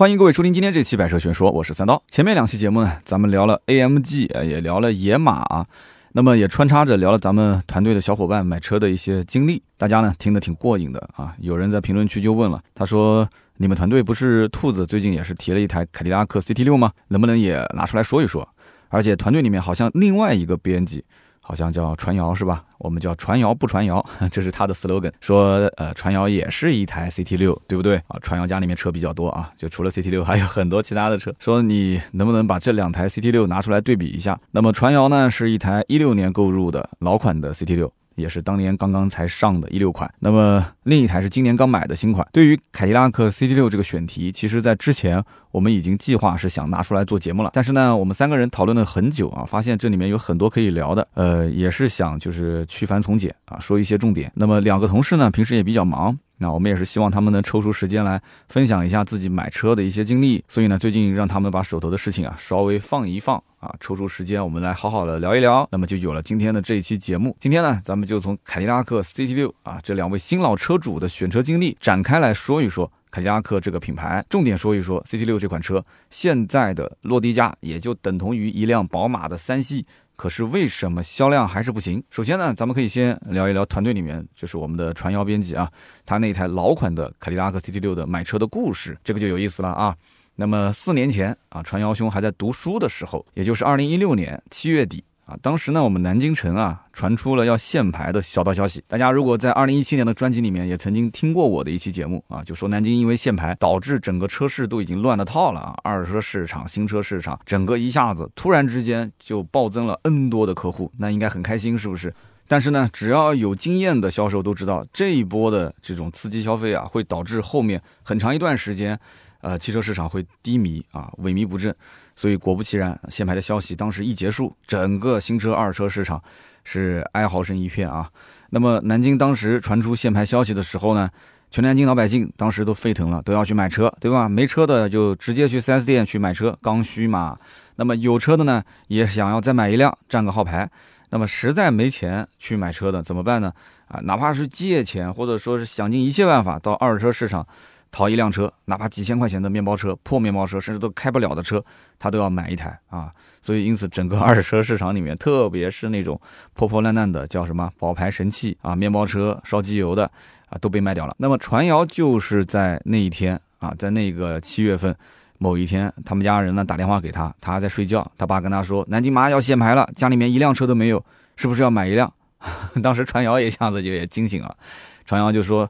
欢迎各位收听今天这期百车全说，我是三刀。前面两期节目呢，咱们聊了 AMG，也聊了野马，那么也穿插着聊了咱们团队的小伙伴买车的一些经历，大家呢听得挺过瘾的啊。有人在评论区就问了，他说：“你们团队不是兔子最近也是提了一台凯迪拉克 CT 六吗？能不能也拿出来说一说？”而且团队里面好像另外一个编辑。好像叫传谣是吧？我们叫传谣不传谣，这是他的 slogan。说呃，传谣也是一台 CT 六，对不对啊？传谣家里面车比较多啊，就除了 CT 六，还有很多其他的车。说你能不能把这两台 CT 六拿出来对比一下？那么传谣呢，是一台一六年购入的老款的 CT 六。也是当年刚刚才上的一六款，那么另一台是今年刚买的新款。对于凯迪拉克 CT 六这个选题，其实在之前我们已经计划是想拿出来做节目了，但是呢，我们三个人讨论了很久啊，发现这里面有很多可以聊的，呃，也是想就是去繁从简啊，说一些重点。那么两个同事呢，平时也比较忙。那我们也是希望他们能抽出时间来分享一下自己买车的一些经历，所以呢，最近让他们把手头的事情啊稍微放一放啊，抽出时间我们来好好的聊一聊，那么就有了今天的这一期节目。今天呢，咱们就从凯迪拉克 CT 六啊这两位新老车主的选车经历展开来说一说凯迪拉克这个品牌，重点说一说 CT 六这款车现在的落地价也就等同于一辆宝马的三系。可是为什么销量还是不行？首先呢，咱们可以先聊一聊团队里面，就是我们的传谣编辑啊，他那台老款的凯迪拉克 CT6 的买车的故事，这个就有意思了啊。那么四年前啊，传谣兄还在读书的时候，也就是二零一六年七月底。啊，当时呢，我们南京城啊传出了要限牌的小道消息。大家如果在二零一七年的专辑里面也曾经听过我的一期节目啊，就说南京因为限牌导致整个车市都已经乱了套了啊，二手车市场、新车市场整个一下子突然之间就暴增了 N 多的客户，那应该很开心是不是？但是呢，只要有经验的销售都知道，这一波的这种刺激消费啊，会导致后面很长一段时间，呃，汽车市场会低迷啊，萎靡不振。所以果不其然，限牌的消息当时一结束，整个新车、二手车市场是哀嚎声一片啊。那么南京当时传出限牌消息的时候呢，全南京老百姓当时都沸腾了，都要去买车，对吧？没车的就直接去 4S 店去买车，刚需嘛。那么有车的呢，也想要再买一辆，占个号牌。那么实在没钱去买车的怎么办呢？啊，哪怕是借钱，或者说是想尽一切办法到二手车市场。淘一辆车，哪怕几千块钱的面包车、破面包车，甚至都开不了的车，他都要买一台啊！所以，因此整个二手车市场里面，特别是那种破破烂烂的，叫什么宝牌神器啊，面包车烧机油的啊，都被卖掉了。那么传谣就是在那一天啊，在那个七月份某一天，他们家人呢打电话给他，他还在睡觉，他爸跟他说：“南京马上要限牌了，家里面一辆车都没有，是不是要买一辆？” 当时传谣一下子就也惊醒了，传谣就说。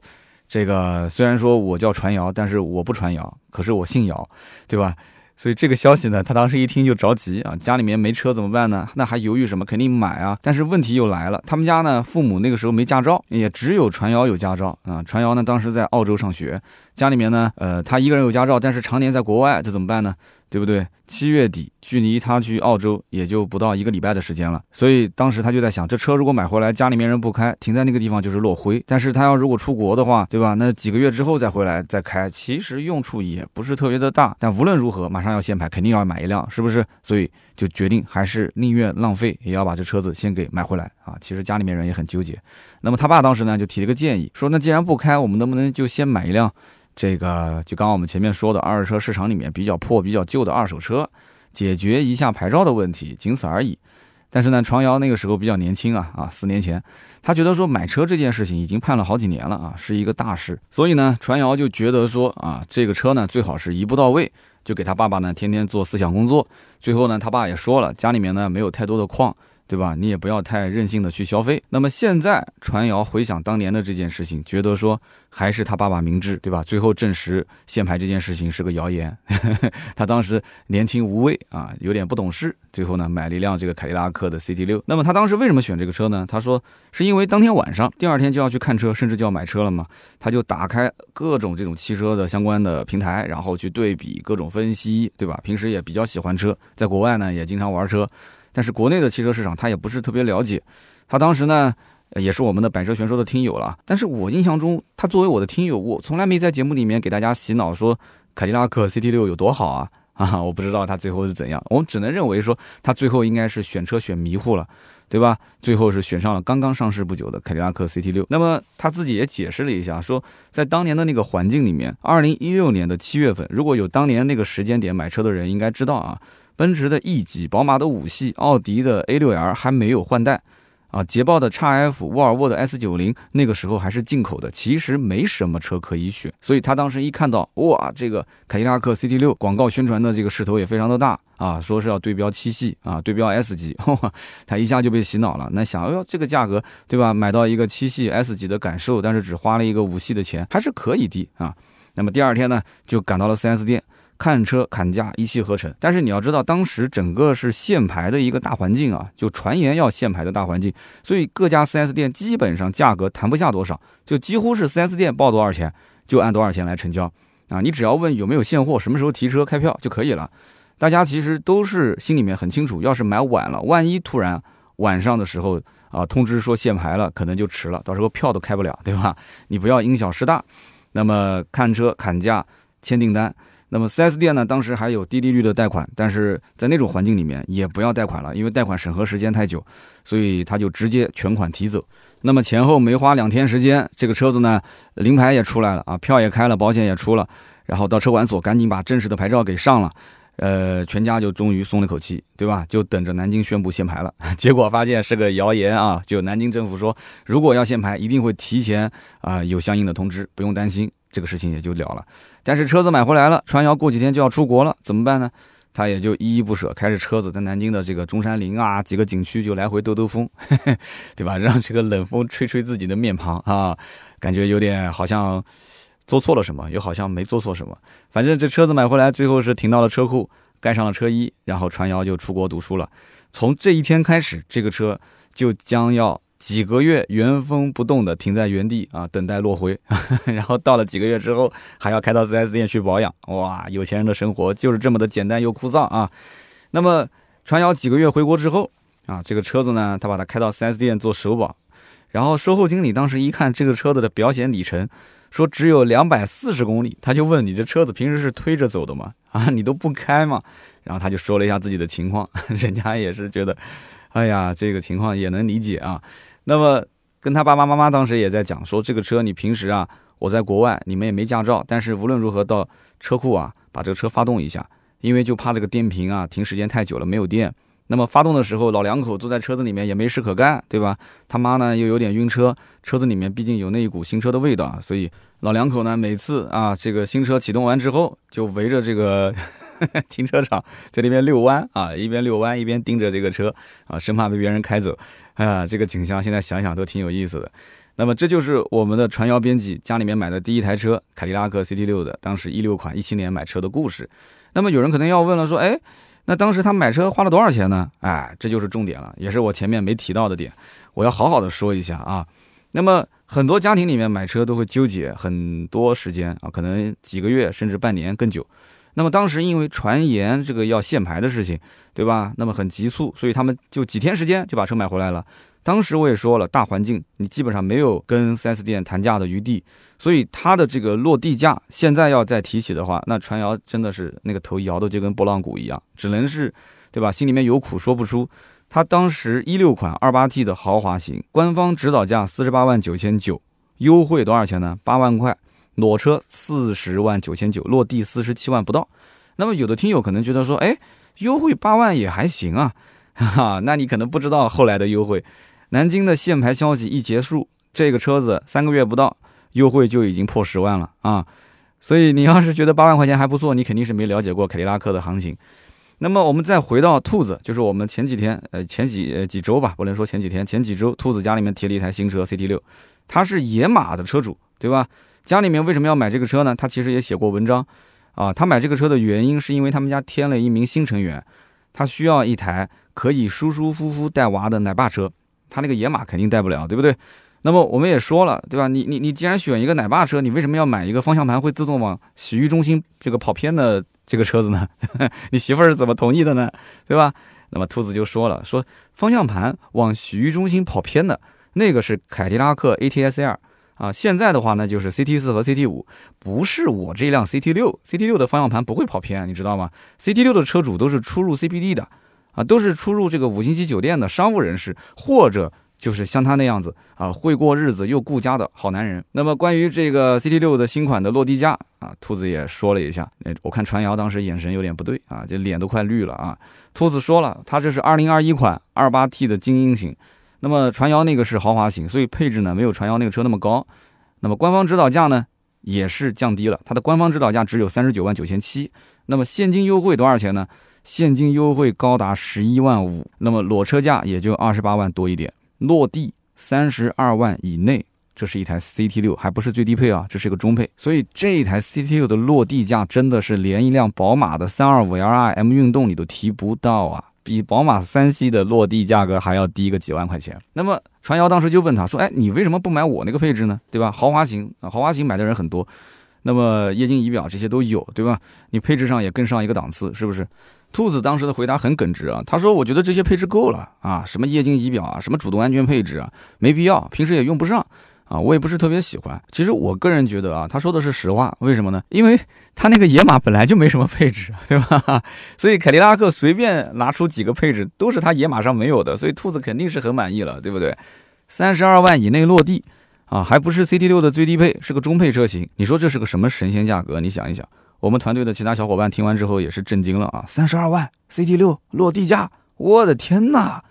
这个虽然说我叫传谣，但是我不传谣，可是我姓姚，对吧？所以这个消息呢，他当时一听就着急啊，家里面没车怎么办呢？那还犹豫什么？肯定买啊！但是问题又来了，他们家呢，父母那个时候没驾照，也只有传谣有驾照啊。传谣呢，当时在澳洲上学，家里面呢，呃，他一个人有驾照，但是常年在国外，这怎么办呢？对不对？七月底，距离他去澳洲也就不到一个礼拜的时间了，所以当时他就在想，这车如果买回来，家里面人不开，停在那个地方就是落灰。但是他要如果出国的话，对吧？那几个月之后再回来再开，其实用处也不是特别的大。但无论如何，马上要限牌，肯定要买一辆，是不是？所以就决定还是宁愿浪费，也要把这车子先给买回来啊。其实家里面人也很纠结。那么他爸当时呢就提了个建议，说那既然不开，我们能不能就先买一辆？这个就刚刚我们前面说的二手车市场里面比较破、比较旧的二手车，解决一下牌照的问题，仅此而已。但是呢，传谣那个时候比较年轻啊啊，四年前，他觉得说买车这件事情已经盼了好几年了啊，是一个大事。所以呢，传谣就觉得说啊，这个车呢最好是一步到位，就给他爸爸呢天天做思想工作。最后呢，他爸也说了，家里面呢没有太多的矿。对吧？你也不要太任性的去消费。那么现在传谣回想当年的这件事情，觉得说还是他爸爸明智，对吧？最后证实限牌这件事情是个谣言。他当时年轻无畏啊，有点不懂事。最后呢，买了一辆这个凯迪拉克的 CT 六。那么他当时为什么选这个车呢？他说是因为当天晚上，第二天就要去看车，甚至就要买车了嘛。他就打开各种这种汽车的相关的平台，然后去对比各种分析，对吧？平时也比较喜欢车，在国外呢也经常玩车。但是国内的汽车市场他也不是特别了解，他当时呢也是我们的百车全说的听友了。但是我印象中，他作为我的听友，我从来没在节目里面给大家洗脑说凯迪拉克 CT 六有多好啊 啊，我不知道他最后是怎样，我们只能认为说他最后应该是选车选迷糊了，对吧？最后是选上了刚刚上市不久的凯迪拉克 CT 六。那么他自己也解释了一下，说在当年的那个环境里面，二零一六年的七月份，如果有当年那个时间点买车的人应该知道啊，奔驰的 E 级、宝马的五系、奥迪的 A 六 L 还没有换代。啊，捷豹的 x F，沃尔沃的 S 九零，那个时候还是进口的，其实没什么车可以选，所以他当时一看到，哇，这个凯迪拉克 CT 六广告宣传的这个势头也非常的大啊，说是要对标七系啊，对标 S 级，他一下就被洗脑了。那想，哎呦，这个价格对吧？买到一个七系 S 级的感受，但是只花了一个五系的钱，还是可以的啊。那么第二天呢，就赶到了 4S 店。看车砍价一气呵成，但是你要知道，当时整个是限牌的一个大环境啊，就传言要限牌的大环境，所以各家 4S 店基本上价格谈不下多少，就几乎是 4S 店报多少钱就按多少钱来成交啊。你只要问有没有现货，什么时候提车开票就可以了。大家其实都是心里面很清楚，要是买晚了，万一突然晚上的时候啊通知说限牌了，可能就迟了，到时候票都开不了，对吧？你不要因小失大。那么看车砍价签订单。那么 4S 店呢，当时还有低利率的贷款，但是在那种环境里面也不要贷款了，因为贷款审核时间太久，所以他就直接全款提走。那么前后没花两天时间，这个车子呢，临牌也出来了啊，票也开了，保险也出了，然后到车管所赶紧把正式的牌照给上了，呃，全家就终于松了口气，对吧？就等着南京宣布限牌了。结果发现是个谣言啊，就南京政府说，如果要限牌，一定会提前啊有相应的通知，不用担心，这个事情也就了了。但是车子买回来了，传谣过几天就要出国了，怎么办呢？他也就依依不舍，开着车子在南京的这个中山陵啊几个景区就来回兜兜风嘿嘿，对吧？让这个冷风吹吹自己的面庞啊，感觉有点好像做错了什么，又好像没做错什么。反正这车子买回来，最后是停到了车库，盖上了车衣，然后传谣就出国读书了。从这一天开始，这个车就将要。几个月原封不动的停在原地啊，等待落灰，然后到了几个月之后，还要开到 4S 店去保养。哇，有钱人的生活就是这么的简单又枯燥啊。那么传谣几个月回国之后啊，这个车子呢，他把它开到 4S 店做首保，然后售后经理当时一看这个车子的表显里程，说只有两百四十公里，他就问你这车子平时是推着走的吗？啊，你都不开吗？然后他就说了一下自己的情况，人家也是觉得，哎呀，这个情况也能理解啊。那么跟他爸爸妈妈当时也在讲说，这个车你平时啊，我在国外，你们也没驾照，但是无论如何到车库啊，把这个车发动一下，因为就怕这个电瓶啊停时间太久了没有电。那么发动的时候，老两口坐在车子里面也没事可干，对吧？他妈呢又有点晕车，车子里面毕竟有那一股新车的味道，所以老两口呢每次啊这个新车启动完之后，就围着这个 停车场在那边遛弯啊，一边遛弯一边盯着这个车啊，生怕被别人开走。哎呀，这个景象现在想想都挺有意思的。那么这就是我们的传谣编辑家里面买的第一台车凯迪拉克 CT 六的，当时一六款一七年买车的故事。那么有人可能要问了，说，哎，那当时他买车花了多少钱呢？哎，这就是重点了，也是我前面没提到的点，我要好好的说一下啊。那么很多家庭里面买车都会纠结很多时间啊，可能几个月甚至半年更久。那么当时因为传言这个要限牌的事情，对吧？那么很急促，所以他们就几天时间就把车买回来了。当时我也说了，大环境你基本上没有跟 4S 店谈价的余地，所以它的这个落地价现在要再提起的话，那传谣真的是那个头摇的就跟拨浪鼓一样，只能是，对吧？心里面有苦说不出。他当时一六款二八 T 的豪华型，官方指导价四十八万九千九，优惠多少钱呢？八万块。裸车四十万九千九，落地四十七万不到。那么有的听友可能觉得说，哎，优惠八万也还行啊，哈，那你可能不知道后来的优惠。南京的限牌消息一结束，这个车子三个月不到，优惠就已经破十万了啊。所以你要是觉得八万块钱还不错，你肯定是没了解过凯迪拉克的行情。那么我们再回到兔子，就是我们前几天，呃，前几呃几周吧，不能说前几天，前几周，兔子家里面提了一台新车 CT 六，他是野马的车主，对吧？家里面为什么要买这个车呢？他其实也写过文章，啊，他买这个车的原因是因为他们家添了一名新成员，他需要一台可以舒舒服服带娃的奶爸车，他那个野马肯定带不了，对不对？那么我们也说了，对吧？你你你既然选一个奶爸车，你为什么要买一个方向盘会自动往洗浴中心这个跑偏的这个车子呢？你媳妇儿是怎么同意的呢？对吧？那么兔子就说了，说方向盘往洗浴中心跑偏的那个是凯迪拉克 ATS L。啊。现在的话呢，就是 CT 四和 CT 五，不是我这辆 CT 六，CT 六的方向盘不会跑偏，你知道吗？CT 六的车主都是出入 CBD 的，啊，都是出入这个五星级酒店的商务人士，或者。就是像他那样子啊，会过日子又顾家的好男人。那么关于这个 CT 六的新款的落地价啊，兔子也说了一下。那，我看传谣当时眼神有点不对啊，这脸都快绿了啊。兔子说了，它这是2021款 28T 的精英型，那么传谣那个是豪华型，所以配置呢没有传谣那个车那么高。那么官方指导价呢也是降低了，它的官方指导价只有39万九千七。那么现金优惠多少钱呢？现金优惠高达11万五，那么裸车价也就28万多一点。落地三十二万以内，这是一台 CT 六，还不是最低配啊，这是一个中配。所以这一台 CT 六的落地价真的是连一辆宝马的三二五 Li M 运动你都提不到啊，比宝马三系的落地价格还要低个几万块钱。那么传谣当时就问他说：“哎，你为什么不买我那个配置呢？对吧？豪华型，豪华型买的人很多，那么液晶仪表这些都有，对吧？你配置上也更上一个档次，是不是？”兔子当时的回答很耿直啊，他说：“我觉得这些配置够了啊，什么液晶仪表啊，什么主动安全配置啊，没必要，平时也用不上啊，我也不是特别喜欢。其实我个人觉得啊，他说的是实话，为什么呢？因为他那个野马本来就没什么配置，对吧？所以凯迪拉克随便拿出几个配置都是他野马上没有的，所以兔子肯定是很满意了，对不对？三十二万以内落地啊，还不是 CT 六的最低配，是个中配车型，你说这是个什么神仙价格？你想一想。”我们团队的其他小伙伴听完之后也是震惊了啊！三十二万 CT 六落地价，我的天哪！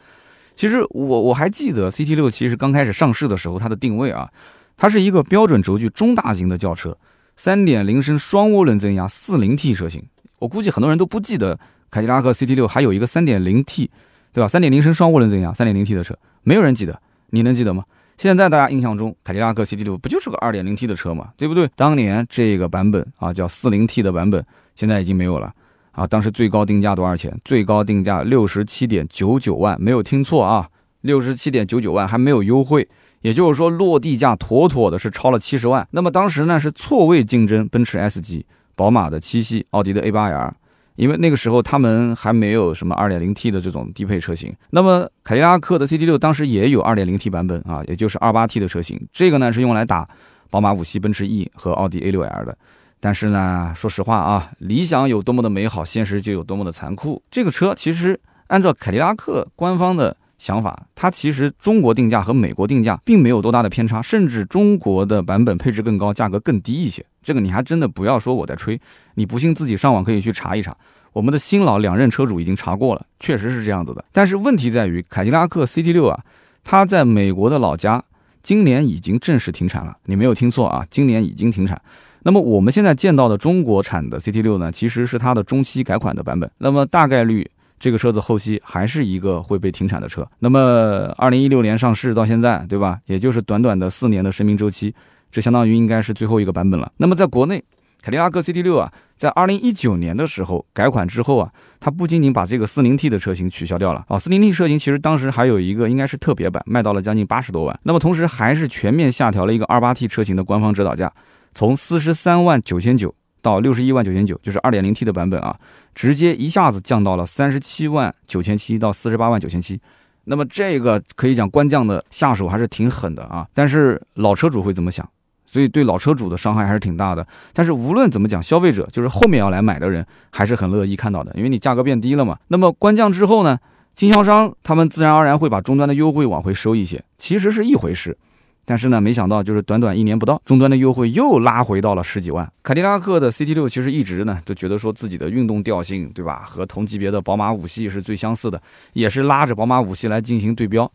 其实我我还记得 CT 六其实刚开始上市的时候，它的定位啊，它是一个标准轴距中大型的轿车，三点零升双涡轮增压四零 T 车型。我估计很多人都不记得凯迪拉克 CT 六还有一个三点零 T，对吧？三点零升双涡轮增压三点零 T 的车，没有人记得，你能记得吗？现在大家印象中，凯迪拉克 CT 六不就是个 2.0T 的车嘛，对不对？当年这个版本啊，叫 40T 的版本，现在已经没有了啊。当时最高定价多少钱？最高定价六十七点九九万，没有听错啊，六十七点九九万还没有优惠，也就是说落地价妥妥的是超了七十万。那么当时呢是错位竞争奔驰 S 级、宝马的七系、奥迪的 A8L。因为那个时候他们还没有什么 2.0T 的这种低配车型，那么凯迪拉克的 CT6 当时也有 2.0T 版本啊，也就是 28T 的车型，这个呢是用来打宝马五系、奔驰 E 和奥迪 A6L 的。但是呢，说实话啊，理想有多么的美好，现实就有多么的残酷。这个车其实按照凯迪拉克官方的想法，它其实中国定价和美国定价并没有多大的偏差，甚至中国的版本配置更高，价格更低一些。这个你还真的不要说我在吹，你不信自己上网可以去查一查。我们的新老两任车主已经查过了，确实是这样子的。但是问题在于，凯迪拉克 CT 六啊，它在美国的老家今年已经正式停产了。你没有听错啊，今年已经停产。那么我们现在见到的中国产的 CT 六呢，其实是它的中期改款的版本。那么大概率这个车子后期还是一个会被停产的车。那么二零一六年上市到现在，对吧？也就是短短的四年的生命周期，这相当于应该是最后一个版本了。那么在国内，凯迪拉克 CT 六啊，在二零一九年的时候改款之后啊，它不仅仅把这个四零 T 的车型取消掉了啊，四零 T 车型其实当时还有一个应该是特别版，卖到了将近八十多万。那么同时还是全面下调了一个二八 T 车型的官方指导价，从四十三万九千九到六十一万九千九，就是二点零 T 的版本啊，直接一下子降到了三十七万九千七到四十八万九千七。那么这个可以讲官降的下手还是挺狠的啊，但是老车主会怎么想？所以对老车主的伤害还是挺大的，但是无论怎么讲，消费者就是后面要来买的人还是很乐意看到的，因为你价格变低了嘛。那么官降之后呢，经销商他们自然而然会把终端的优惠往回收一些，其实是一回事。但是呢，没想到就是短短一年不到，终端的优惠又拉回到了十几万。凯迪拉克的 CT 六其实一直呢都觉得说自己的运动调性，对吧，和同级别的宝马五系是最相似的，也是拉着宝马五系来进行对标。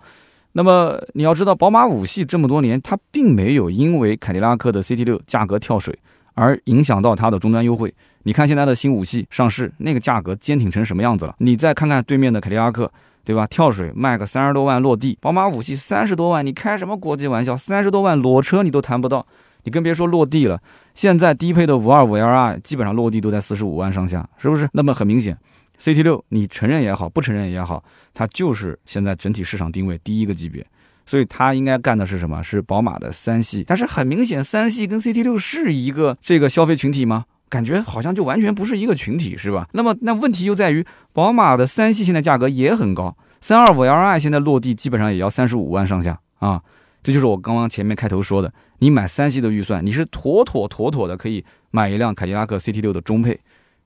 那么你要知道，宝马五系这么多年，它并没有因为凯迪拉克的 CT 六价格跳水而影响到它的终端优惠。你看现在的新五系上市，那个价格坚挺成什么样子了？你再看看对面的凯迪拉克，对吧？跳水卖个三十多万落地，宝马五系三十多万，你开什么国际玩笑？三十多万裸车你都谈不到，你更别说落地了。现在低配的五二五 Li 基本上落地都在四十五万上下，是不是？那么很明显。CT 六，你承认也好，不承认也好，它就是现在整体市场定位第一个级别，所以它应该干的是什么？是宝马的三系。但是很明显，三系跟 CT 六是一个这个消费群体吗？感觉好像就完全不是一个群体，是吧？那么那问题又在于，宝马的三系现在价格也很高，三二五 Li 现在落地基本上也要三十五万上下啊。这就是我刚刚前面开头说的，你买三系的预算，你是妥妥妥妥的可以买一辆凯迪拉克 CT 六的中配，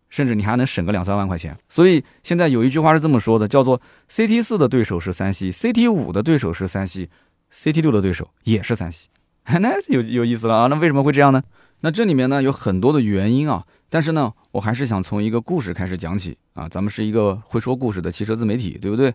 甚至你还能省个两三万块钱。所以现在有一句话是这么说的，叫做 CT 四的对手是三系，CT 五的对手是三系，CT 六的对手也是三系，那有有意思了啊！那为什么会这样呢？那这里面呢有很多的原因啊，但是呢，我还是想从一个故事开始讲起啊。咱们是一个会说故事的汽车自媒体，对不对？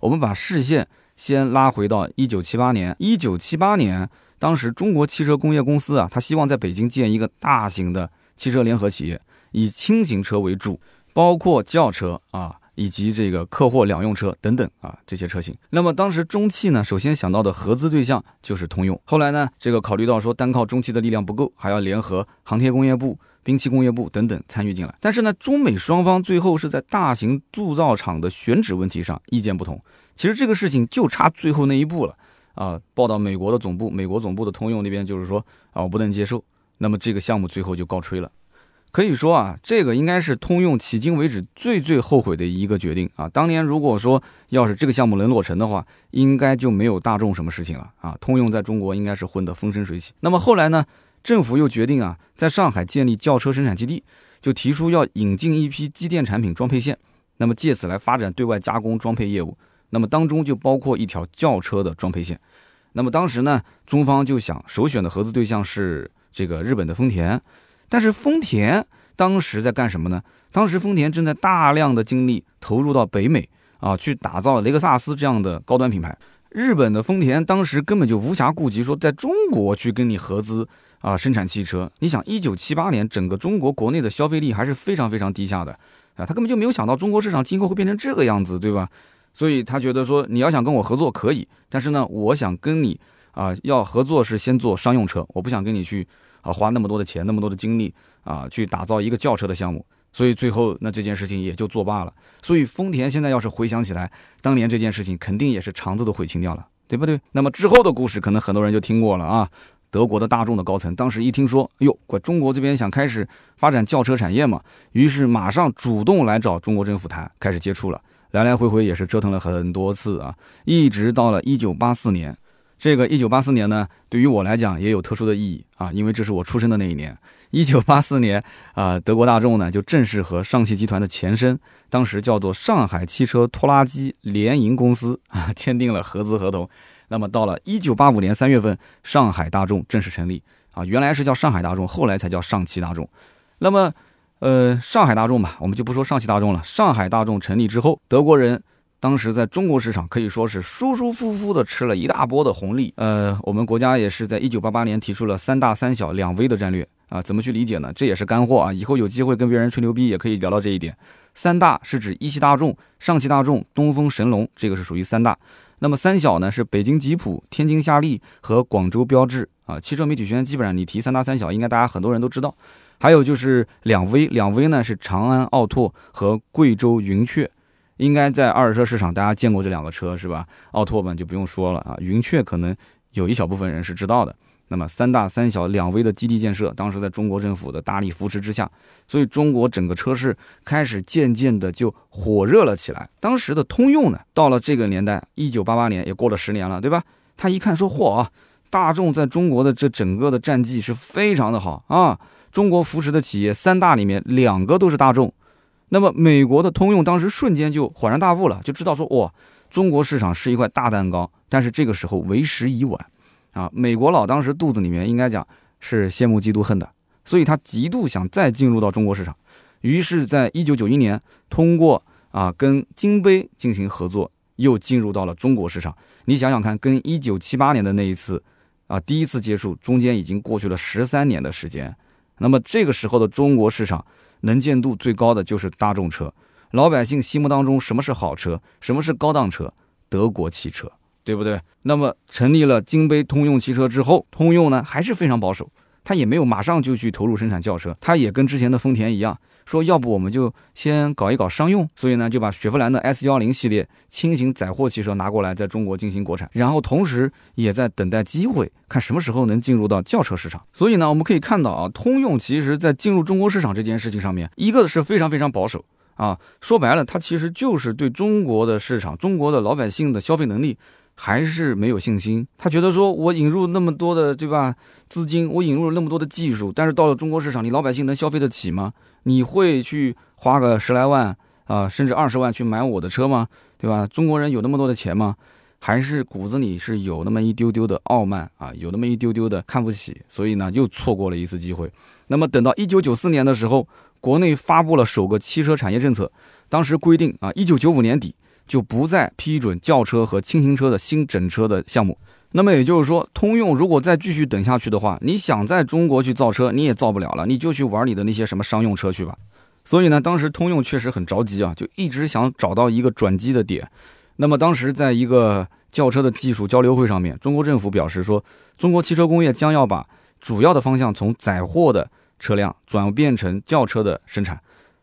我们把视线先拉回到一九七八年。一九七八年，当时中国汽车工业公司啊，他希望在北京建一个大型的汽车联合企业，以轻型车为主，包括轿车啊。以及这个客货两用车等等啊，这些车型。那么当时中汽呢，首先想到的合资对象就是通用。后来呢，这个考虑到说单靠中汽的力量不够，还要联合航天工业部、兵器工业部等等参与进来。但是呢，中美双方最后是在大型铸造厂的选址问题上意见不同。其实这个事情就差最后那一步了啊！报到美国的总部，美国总部的通用那边就是说啊，我不能接受。那么这个项目最后就告吹了。可以说啊，这个应该是通用迄今为止最最后悔的一个决定啊！当年如果说要是这个项目能落成的话，应该就没有大众什么事情了啊！通用在中国应该是混得风生水起。那么后来呢，政府又决定啊，在上海建立轿车生产基地，就提出要引进一批机电产品装配线，那么借此来发展对外加工装配业务。那么当中就包括一条轿车的装配线。那么当时呢，中方就想首选的合资对象是这个日本的丰田。但是丰田当时在干什么呢？当时丰田正在大量的精力投入到北美啊，去打造雷克萨斯这样的高端品牌。日本的丰田当时根本就无暇顾及说在中国去跟你合资啊生产汽车。你想，一九七八年整个中国国内的消费力还是非常非常低下的啊，他根本就没有想到中国市场今后会变成这个样子，对吧？所以他觉得说你要想跟我合作可以，但是呢，我想跟你啊要合作是先做商用车，我不想跟你去。啊，花那么多的钱，那么多的精力啊，去打造一个轿车的项目，所以最后那这件事情也就作罢了。所以丰田现在要是回想起来，当年这件事情肯定也是肠子都悔青掉了，对不对？那么之后的故事可能很多人就听过了啊。德国的大众的高层当时一听说，哎呦，怪中国这边想开始发展轿车产业嘛，于是马上主动来找中国政府谈，开始接触了，来来回回也是折腾了很多次啊，一直到了一九八四年。这个一九八四年呢，对于我来讲也有特殊的意义啊，因为这是我出生的那一年。一九八四年啊，德国大众呢就正式和上汽集团的前身，当时叫做上海汽车拖拉机联营公司啊，签订了合资合同。那么到了一九八五年三月份，上海大众正式成立啊，原来是叫上海大众，后来才叫上汽大众。那么，呃，上海大众吧，我们就不说上汽大众了。上海大众成立之后，德国人。当时在中国市场可以说是舒舒服服的吃了一大波的红利。呃，我们国家也是在一九八八年提出了三大三小两微的战略啊，怎么去理解呢？这也是干货啊，以后有机会跟别人吹牛逼也可以聊到这一点。三大是指一汽大众、上汽大众、东风神龙，这个是属于三大。那么三小呢，是北京吉普、天津夏利和广州标致啊。汽车媒体圈基本上你提三大三小，应该大家很多人都知道。还有就是两微，两微呢是长安奥拓和贵州云雀。应该在二手车市场，大家见过这两个车是吧？奥拓们就不用说了啊，云雀可能有一小部分人是知道的。那么三大三小两微的基地建设，当时在中国政府的大力扶持之下，所以中国整个车市开始渐渐的就火热了起来。当时的通用呢，到了这个年代，一九八八年也过了十年了，对吧？他一看说，嚯啊，大众在中国的这整个的战绩是非常的好啊，中国扶持的企业三大里面两个都是大众。那么，美国的通用当时瞬间就恍然大悟了，就知道说，哇，中国市场是一块大蛋糕，但是这个时候为时已晚，啊，美国佬当时肚子里面应该讲是羡慕嫉妒恨的，所以他极度想再进入到中国市场，于是，在一九九一年，通过啊跟金杯进行合作，又进入到了中国市场。你想想看，跟一九七八年的那一次啊第一次接触，中间已经过去了十三年的时间，那么这个时候的中国市场。能见度最高的就是大众车，老百姓心目当中什么是好车，什么是高档车？德国汽车，对不对？那么成立了金杯通用汽车之后，通用呢还是非常保守，它也没有马上就去投入生产轿车，它也跟之前的丰田一样。说要不我们就先搞一搞商用，所以呢就把雪佛兰的 S 幺零系列轻型载货汽车拿过来，在中国进行国产，然后同时也在等待机会，看什么时候能进入到轿车市场。所以呢，我们可以看到啊，通用其实在进入中国市场这件事情上面，一个是非常非常保守啊，说白了，它其实就是对中国的市场、中国的老百姓的消费能力还是没有信心。他觉得说，我引入那么多的，对吧？资金，我引入了那么多的技术，但是到了中国市场，你老百姓能消费得起吗？你会去花个十来万啊，甚至二十万去买我的车吗？对吧？中国人有那么多的钱吗？还是骨子里是有那么一丢丢的傲慢啊，有那么一丢丢的看不起，所以呢，又错过了一次机会。那么等到一九九四年的时候，国内发布了首个汽车产业政策，当时规定啊，一九九五年底就不再批准轿车和轻型车的新整车的项目。那么也就是说，通用如果再继续等下去的话，你想在中国去造车，你也造不了了，你就去玩你的那些什么商用车去吧。所以呢，当时通用确实很着急啊，就一直想找到一个转机的点。那么当时在一个轿车的技术交流会上面，中国政府表示说，中国汽车工业将要把主要的方向从载货的车辆转变成轿车的生产，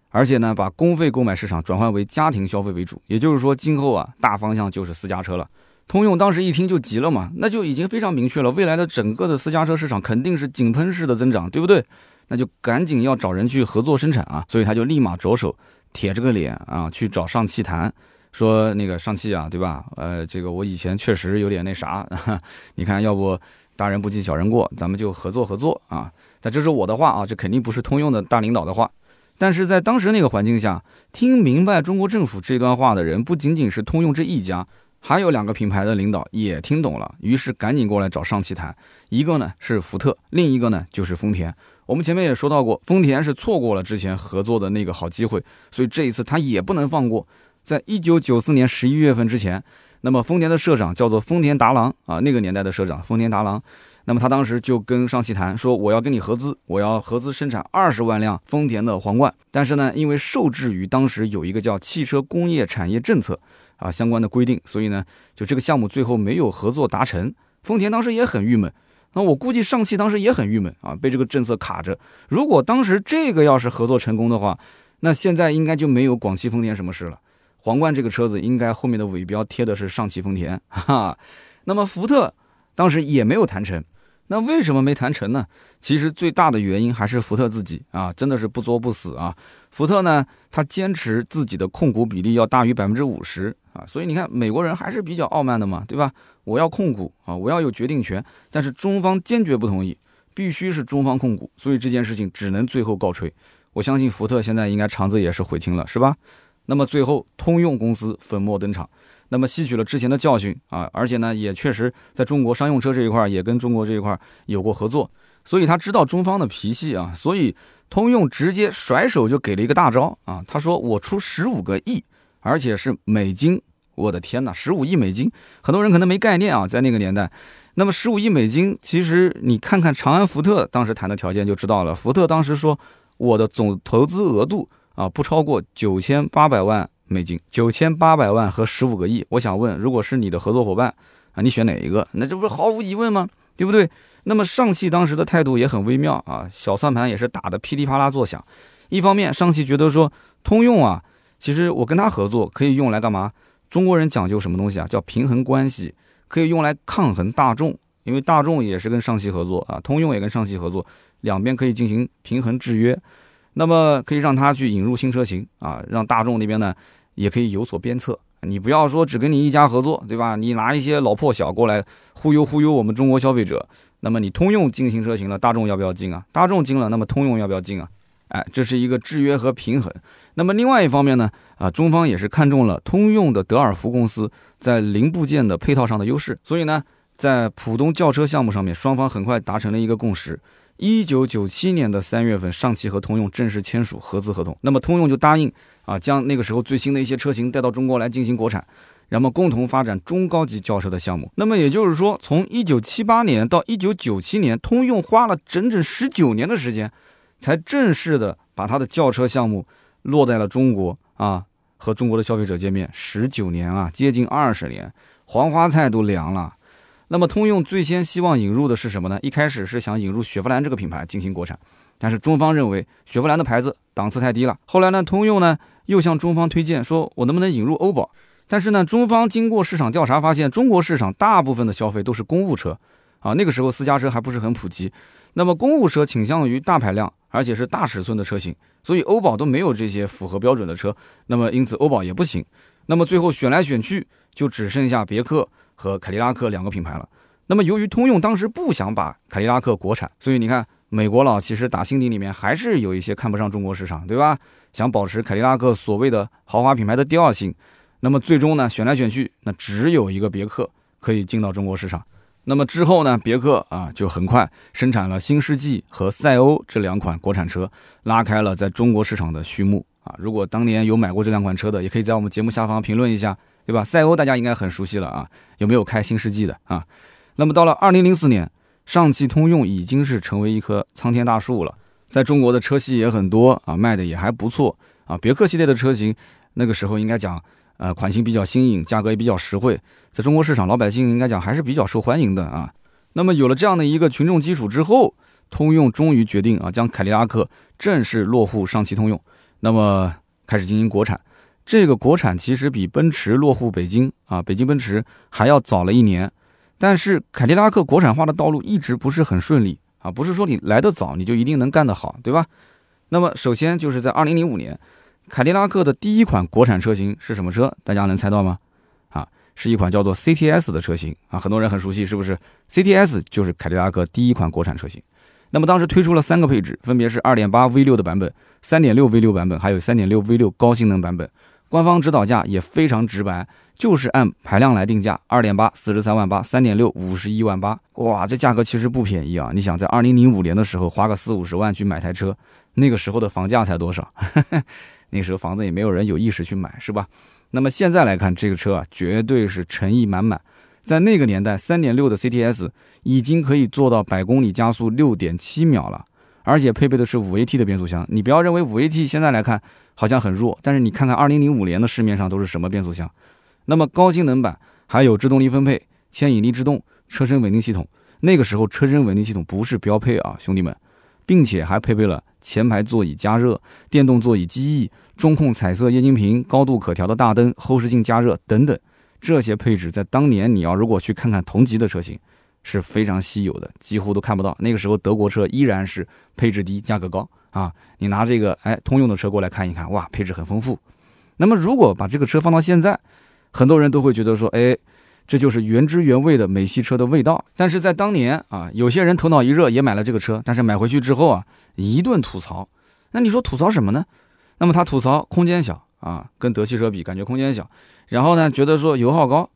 而且呢，把公费购买市场转换为家庭消费为主。也就是说，今后啊，大方向就是私家车了。通用当时一听就急了嘛，那就已经非常明确了，未来的整个的私家车市场肯定是井喷式的增长，对不对？那就赶紧要找人去合作生产啊，所以他就立马着手铁着个脸啊，去找上汽谈。说那个上汽啊，对吧？呃，这个我以前确实有点那啥，你看，要不大人不计小人过，咱们就合作合作啊。但这是我的话啊，这肯定不是通用的大领导的话。但是在当时那个环境下，听明白中国政府这段话的人，不仅仅是通用这一家，还有两个品牌的领导也听懂了，于是赶紧过来找上汽谈。一个呢是福特，另一个呢就是丰田。我们前面也说到过，丰田是错过了之前合作的那个好机会，所以这一次他也不能放过。在一九九四年十一月份之前，那么丰田的社长叫做丰田达郎啊，那个年代的社长丰田达郎，那么他当时就跟上汽谈说，我要跟你合资，我要合资生产二十万辆丰田的皇冠。但是呢，因为受制于当时有一个叫汽车工业产业政策啊相关的规定，所以呢，就这个项目最后没有合作达成。丰田当时也很郁闷，那我估计上汽当时也很郁闷啊，被这个政策卡着。如果当时这个要是合作成功的话，那现在应该就没有广汽丰田什么事了。皇冠这个车子应该后面的尾标贴的是上汽丰田，哈。那么福特当时也没有谈成，那为什么没谈成呢？其实最大的原因还是福特自己啊，真的是不作不死啊。福特呢，他坚持自己的控股比例要大于百分之五十啊，所以你看美国人还是比较傲慢的嘛，对吧？我要控股啊，我要有决定权，但是中方坚决不同意，必须是中方控股，所以这件事情只能最后告吹。我相信福特现在应该肠子也是悔青了，是吧？那么最后，通用公司粉墨登场，那么吸取了之前的教训啊，而且呢，也确实在中国商用车这一块儿也跟中国这一块儿有过合作，所以他知道中方的脾气啊，所以通用直接甩手就给了一个大招啊，他说我出十五个亿，而且是美金，我的天哪，十五亿美金，很多人可能没概念啊，在那个年代，那么十五亿美金，其实你看看长安福特当时谈的条件就知道了，福特当时说我的总投资额度。啊，不超过九千八百万美金，九千八百万和十五个亿。我想问，如果是你的合作伙伴啊，你选哪一个？那这不是毫无疑问吗？对不对？那么上汽当时的态度也很微妙啊，小算盘也是打得噼里啪啦作响。一方面，上汽觉得说，通用啊，其实我跟他合作可以用来干嘛？中国人讲究什么东西啊？叫平衡关系，可以用来抗衡大众，因为大众也是跟上汽合作啊，通用也跟上汽合作，两边可以进行平衡制约。那么可以让他去引入新车型啊，让大众那边呢也可以有所鞭策。你不要说只跟你一家合作，对吧？你拿一些老破小过来忽悠忽悠我们中国消费者。那么你通用进行车型了，大众要不要进啊？大众进了，那么通用要不要进啊？哎，这是一个制约和平衡。那么另外一方面呢，啊，中方也是看中了通用的德尔福公司在零部件的配套上的优势，所以呢，在浦东轿车项目上面，双方很快达成了一个共识。一九九七年的三月份，上汽和通用正式签署合资合同。那么通用就答应啊，将那个时候最新的一些车型带到中国来进行国产，然后共同发展中高级轿车的项目。那么也就是说，从一九七八年到一九九七年，通用花了整整十九年的时间，才正式的把它的轿车项目落在了中国啊，和中国的消费者见面。十九年啊，接近二十年，黄花菜都凉了。那么通用最先希望引入的是什么呢？一开始是想引入雪佛兰这个品牌进行国产，但是中方认为雪佛兰的牌子档次太低了。后来呢，通用呢又向中方推荐说，我能不能引入欧宝？但是呢，中方经过市场调查发现，中国市场大部分的消费都是公务车，啊，那个时候私家车还不是很普及，那么公务车倾向于大排量，而且是大尺寸的车型，所以欧宝都没有这些符合标准的车，那么因此欧宝也不行。那么最后选来选去，就只剩下别克。和凯迪拉克两个品牌了。那么由于通用当时不想把凯迪拉克国产，所以你看美国佬其实打心底里面还是有一些看不上中国市场，对吧？想保持凯迪拉克所谓的豪华品牌的第二性。那么最终呢，选来选去，那只有一个别克可以进到中国市场。那么之后呢，别克啊就很快生产了新世纪和赛欧这两款国产车，拉开了在中国市场的序幕啊。如果当年有买过这两款车的，也可以在我们节目下方评论一下，对吧？赛欧大家应该很熟悉了啊，有没有开新世纪的啊？那么到了二零零四年，上汽通用已经是成为一棵苍天大树了，在中国的车系也很多啊，卖的也还不错啊。别克系列的车型那个时候应该讲。呃，款型比较新颖，价格也比较实惠，在中国市场，老百姓应该讲还是比较受欢迎的啊。那么有了这样的一个群众基础之后，通用终于决定啊，将凯迪拉克正式落户上汽通用，那么开始进行国产。这个国产其实比奔驰落户北京啊，北京奔驰还要早了一年。但是凯迪拉克国产化的道路一直不是很顺利啊，不是说你来得早你就一定能干得好，对吧？那么首先就是在二零零五年。凯迪拉克的第一款国产车型是什么车？大家能猜到吗？啊，是一款叫做 CTS 的车型啊，很多人很熟悉，是不是？CTS 就是凯迪拉克第一款国产车型。那么当时推出了三个配置，分别是2.8 V6 的版本、3.6 V6 版本，还有3.6 V6 高性能版本。官方指导价也非常直白，就是按排量来定价，2.8四十三万八3.6五十一万八。哇，这价格其实不便宜啊！你想在2005年的时候花个四五十万去买台车，那个时候的房价才多少？那时候房子也没有人有意识去买，是吧？那么现在来看，这个车啊，绝对是诚意满满。在那个年代，三点六的 CTS 已经可以做到百公里加速六点七秒了，而且配备的是五 AT 的变速箱。你不要认为五 AT 现在来看好像很弱，但是你看看二零零五年的市面上都是什么变速箱？那么高性能版还有制动力分配、牵引力制动、车身稳定系统。那个时候车身稳定系统不是标配啊，兄弟们，并且还配备了前排座椅加热、电动座椅记忆。中控彩色液晶屏、高度可调的大灯、后视镜加热等等，这些配置在当年你要如果去看看同级的车型是非常稀有的，几乎都看不到。那个时候德国车依然是配置低、价格高啊！你拿这个哎通用的车过来看一看，哇，配置很丰富。那么如果把这个车放到现在，很多人都会觉得说，哎，这就是原汁原味的美系车的味道。但是在当年啊，有些人头脑一热也买了这个车，但是买回去之后啊，一顿吐槽。那你说吐槽什么呢？那么他吐槽空间小啊，跟德系车比感觉空间小，然后呢觉得说油耗高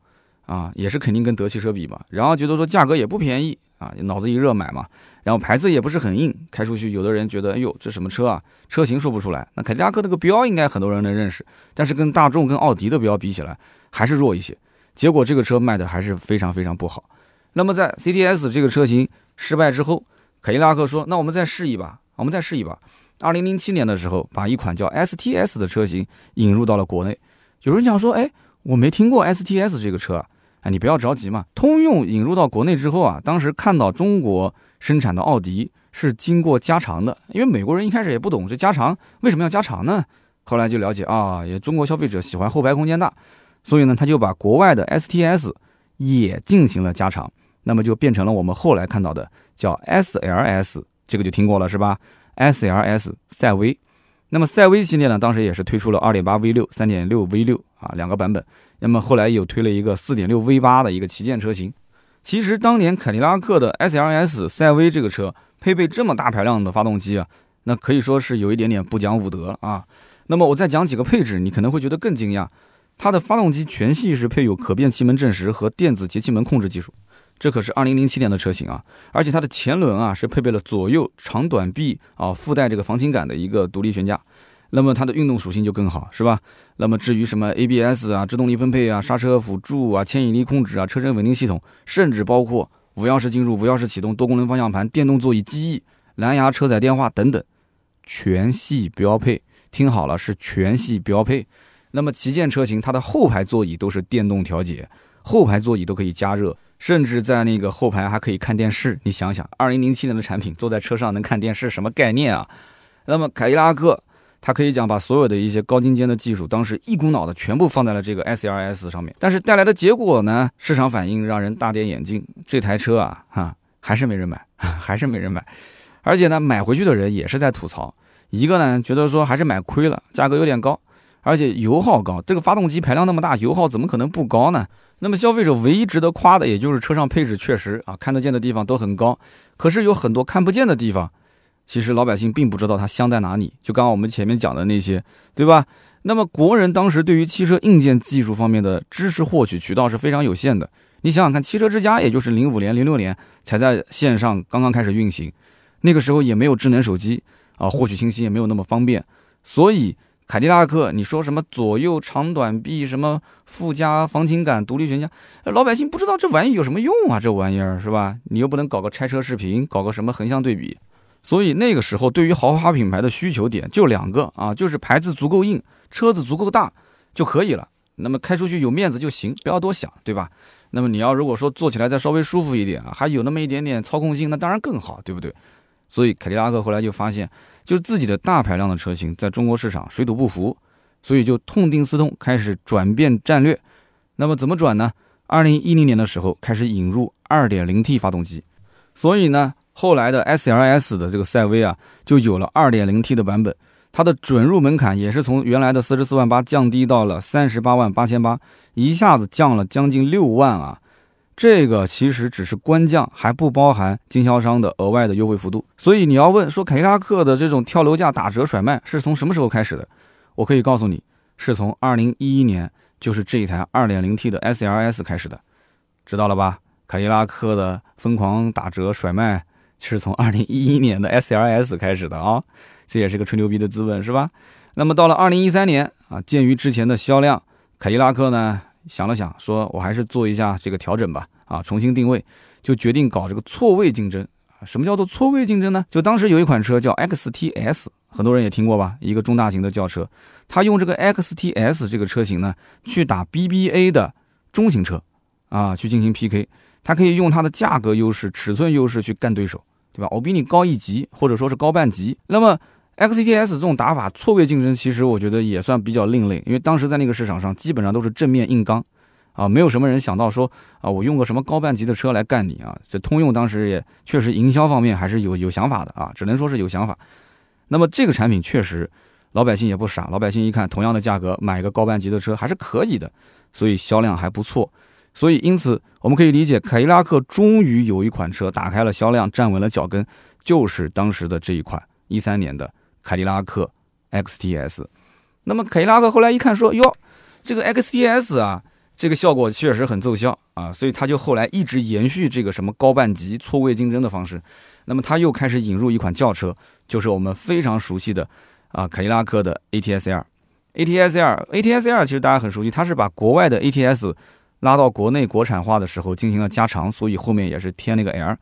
啊，也是肯定跟德系车比嘛，然后觉得说价格也不便宜啊，脑子一热买嘛，然后牌子也不是很硬，开出去有的人觉得哎呦这什么车啊，车型说不出来，那凯迪拉克那个标应该很多人能认识，但是跟大众跟奥迪的标比起来还是弱一些，结果这个车卖的还是非常非常不好。那么在 CTS 这个车型失败之后，凯迪拉克说那我们再试一把，我们再试一把。二零零七年的时候，把一款叫 STS 的车型引入到了国内。有人讲说，哎，我没听过 STS 这个车啊。哎，你不要着急嘛。通用引入到国内之后啊，当时看到中国生产的奥迪是经过加长的，因为美国人一开始也不懂这加长为什么要加长呢？后来就了解啊，也中国消费者喜欢后排空间大，所以呢，他就把国外的 STS 也进行了加长，那么就变成了我们后来看到的叫 SLS，这个就听过了是吧？S L S 赛威，那么赛威系列呢，当时也是推出了二点八 V 六、三点六 V 六啊两个版本。那么后来又推了一个四点六 V 八的一个旗舰车型。其实当年凯迪拉克的 S L S 赛威这个车配备这么大排量的发动机啊，那可以说是有一点点不讲武德啊。那么我再讲几个配置，你可能会觉得更惊讶。它的发动机全系是配有可变气门正时和电子节气门控制技术。这可是二零零七年的车型啊，而且它的前轮啊是配备了左右长短臂啊，附带这个防倾杆的一个独立悬架，那么它的运动属性就更好，是吧？那么至于什么 ABS 啊、制动力分配啊、刹车辅助啊、牵引力控制啊、车身稳定系统，甚至包括无钥匙进入、无钥匙启动、多功能方向盘、电动座椅记忆、蓝牙车载电话等等，全系标配。听好了，是全系标配。那么旗舰车型它的后排座椅都是电动调节，后排座椅都可以加热。甚至在那个后排还可以看电视，你想想，二零零七年的产品坐在车上能看电视，什么概念啊？那么凯迪拉克，它可以讲把所有的一些高精尖的技术，当时一股脑的全部放在了这个 S L S 上面，但是带来的结果呢？市场反应让人大跌眼镜，这台车啊，哈，还是没人买，还是没人买，而且呢，买回去的人也是在吐槽，一个呢觉得说还是买亏了，价格有点高。而且油耗高。这个发动机排量那么大，油耗怎么可能不高呢？那么消费者唯一值得夸的，也就是车上配置确实啊，看得见的地方都很高。可是有很多看不见的地方，其实老百姓并不知道它香在哪里。就刚刚我们前面讲的那些，对吧？那么国人当时对于汽车硬件技术方面的知识获取渠道是非常有限的。你想想看，汽车之家也就是零五年、零六年才在线上刚刚开始运行，那个时候也没有智能手机啊，获取信息也没有那么方便，所以。凯迪拉克，你说什么左右长短臂，什么附加防倾杆、独立悬架，老百姓不知道这玩意有什么用啊？这玩意儿是吧？你又不能搞个拆车视频，搞个什么横向对比，所以那个时候对于豪华品牌的需求点就两个啊，就是牌子足够硬，车子足够大就可以了。那么开出去有面子就行，不要多想，对吧？那么你要如果说坐起来再稍微舒服一点啊，还有那么一点点操控性，那当然更好，对不对？所以凯迪拉克后来就发现。就自己的大排量的车型在中国市场水土不服，所以就痛定思痛，开始转变战略。那么怎么转呢？二零一零年的时候开始引入二点零 T 发动机，所以呢，后来的 SLS 的这个赛威啊，就有了二点零 T 的版本，它的准入门槛也是从原来的四十四万八降低到了三十八万八千八，一下子降了将近六万啊。这个其实只是官降，还不包含经销商的额外的优惠幅度。所以你要问说凯迪拉克的这种跳楼价打折甩卖是从什么时候开始的？我可以告诉你，是从二零一一年，就是这一台二点零 T 的 SLS 开始的，知道了吧？凯迪拉克的疯狂打折甩卖是从二零一一年的 SLS 开始的啊，这也是个吹牛逼的资本是吧？那么到了二零一三年啊，鉴于之前的销量，凯迪拉克呢？想了想，说我还是做一下这个调整吧，啊，重新定位，就决定搞这个错位竞争啊。什么叫做错位竞争呢？就当时有一款车叫 XTS，很多人也听过吧，一个中大型的轿车，它用这个 XTS 这个车型呢，去打 BBA 的中型车，啊，去进行 PK，它可以用它的价格优势、尺寸优势去干对手，对吧？我比你高一级，或者说是高半级，那么。XTS 这种打法错位竞争，其实我觉得也算比较另类，因为当时在那个市场上基本上都是正面硬刚，啊，没有什么人想到说啊，我用个什么高半级的车来干你啊。这通用当时也确实营销方面还是有有想法的啊，只能说是有想法。那么这个产品确实老百姓也不傻，老百姓一看同样的价格买个高半级的车还是可以的，所以销量还不错。所以因此我们可以理解，凯迪拉克终于有一款车打开了销量，站稳了脚跟，就是当时的这一款一三年的。凯迪拉克 XTS，那么凯迪拉克后来一看说：“哟，这个 XTS 啊，这个效果确实很奏效啊，所以他就后来一直延续这个什么高半级错位竞争的方式。那么他又开始引入一款轿车，就是我们非常熟悉的啊凯迪拉克的 ATS-L。ATS-L ATS-L 其实大家很熟悉，它是把国外的 ATS 拉到国内国产化的时候进行了加长，所以后面也是添了一个 L。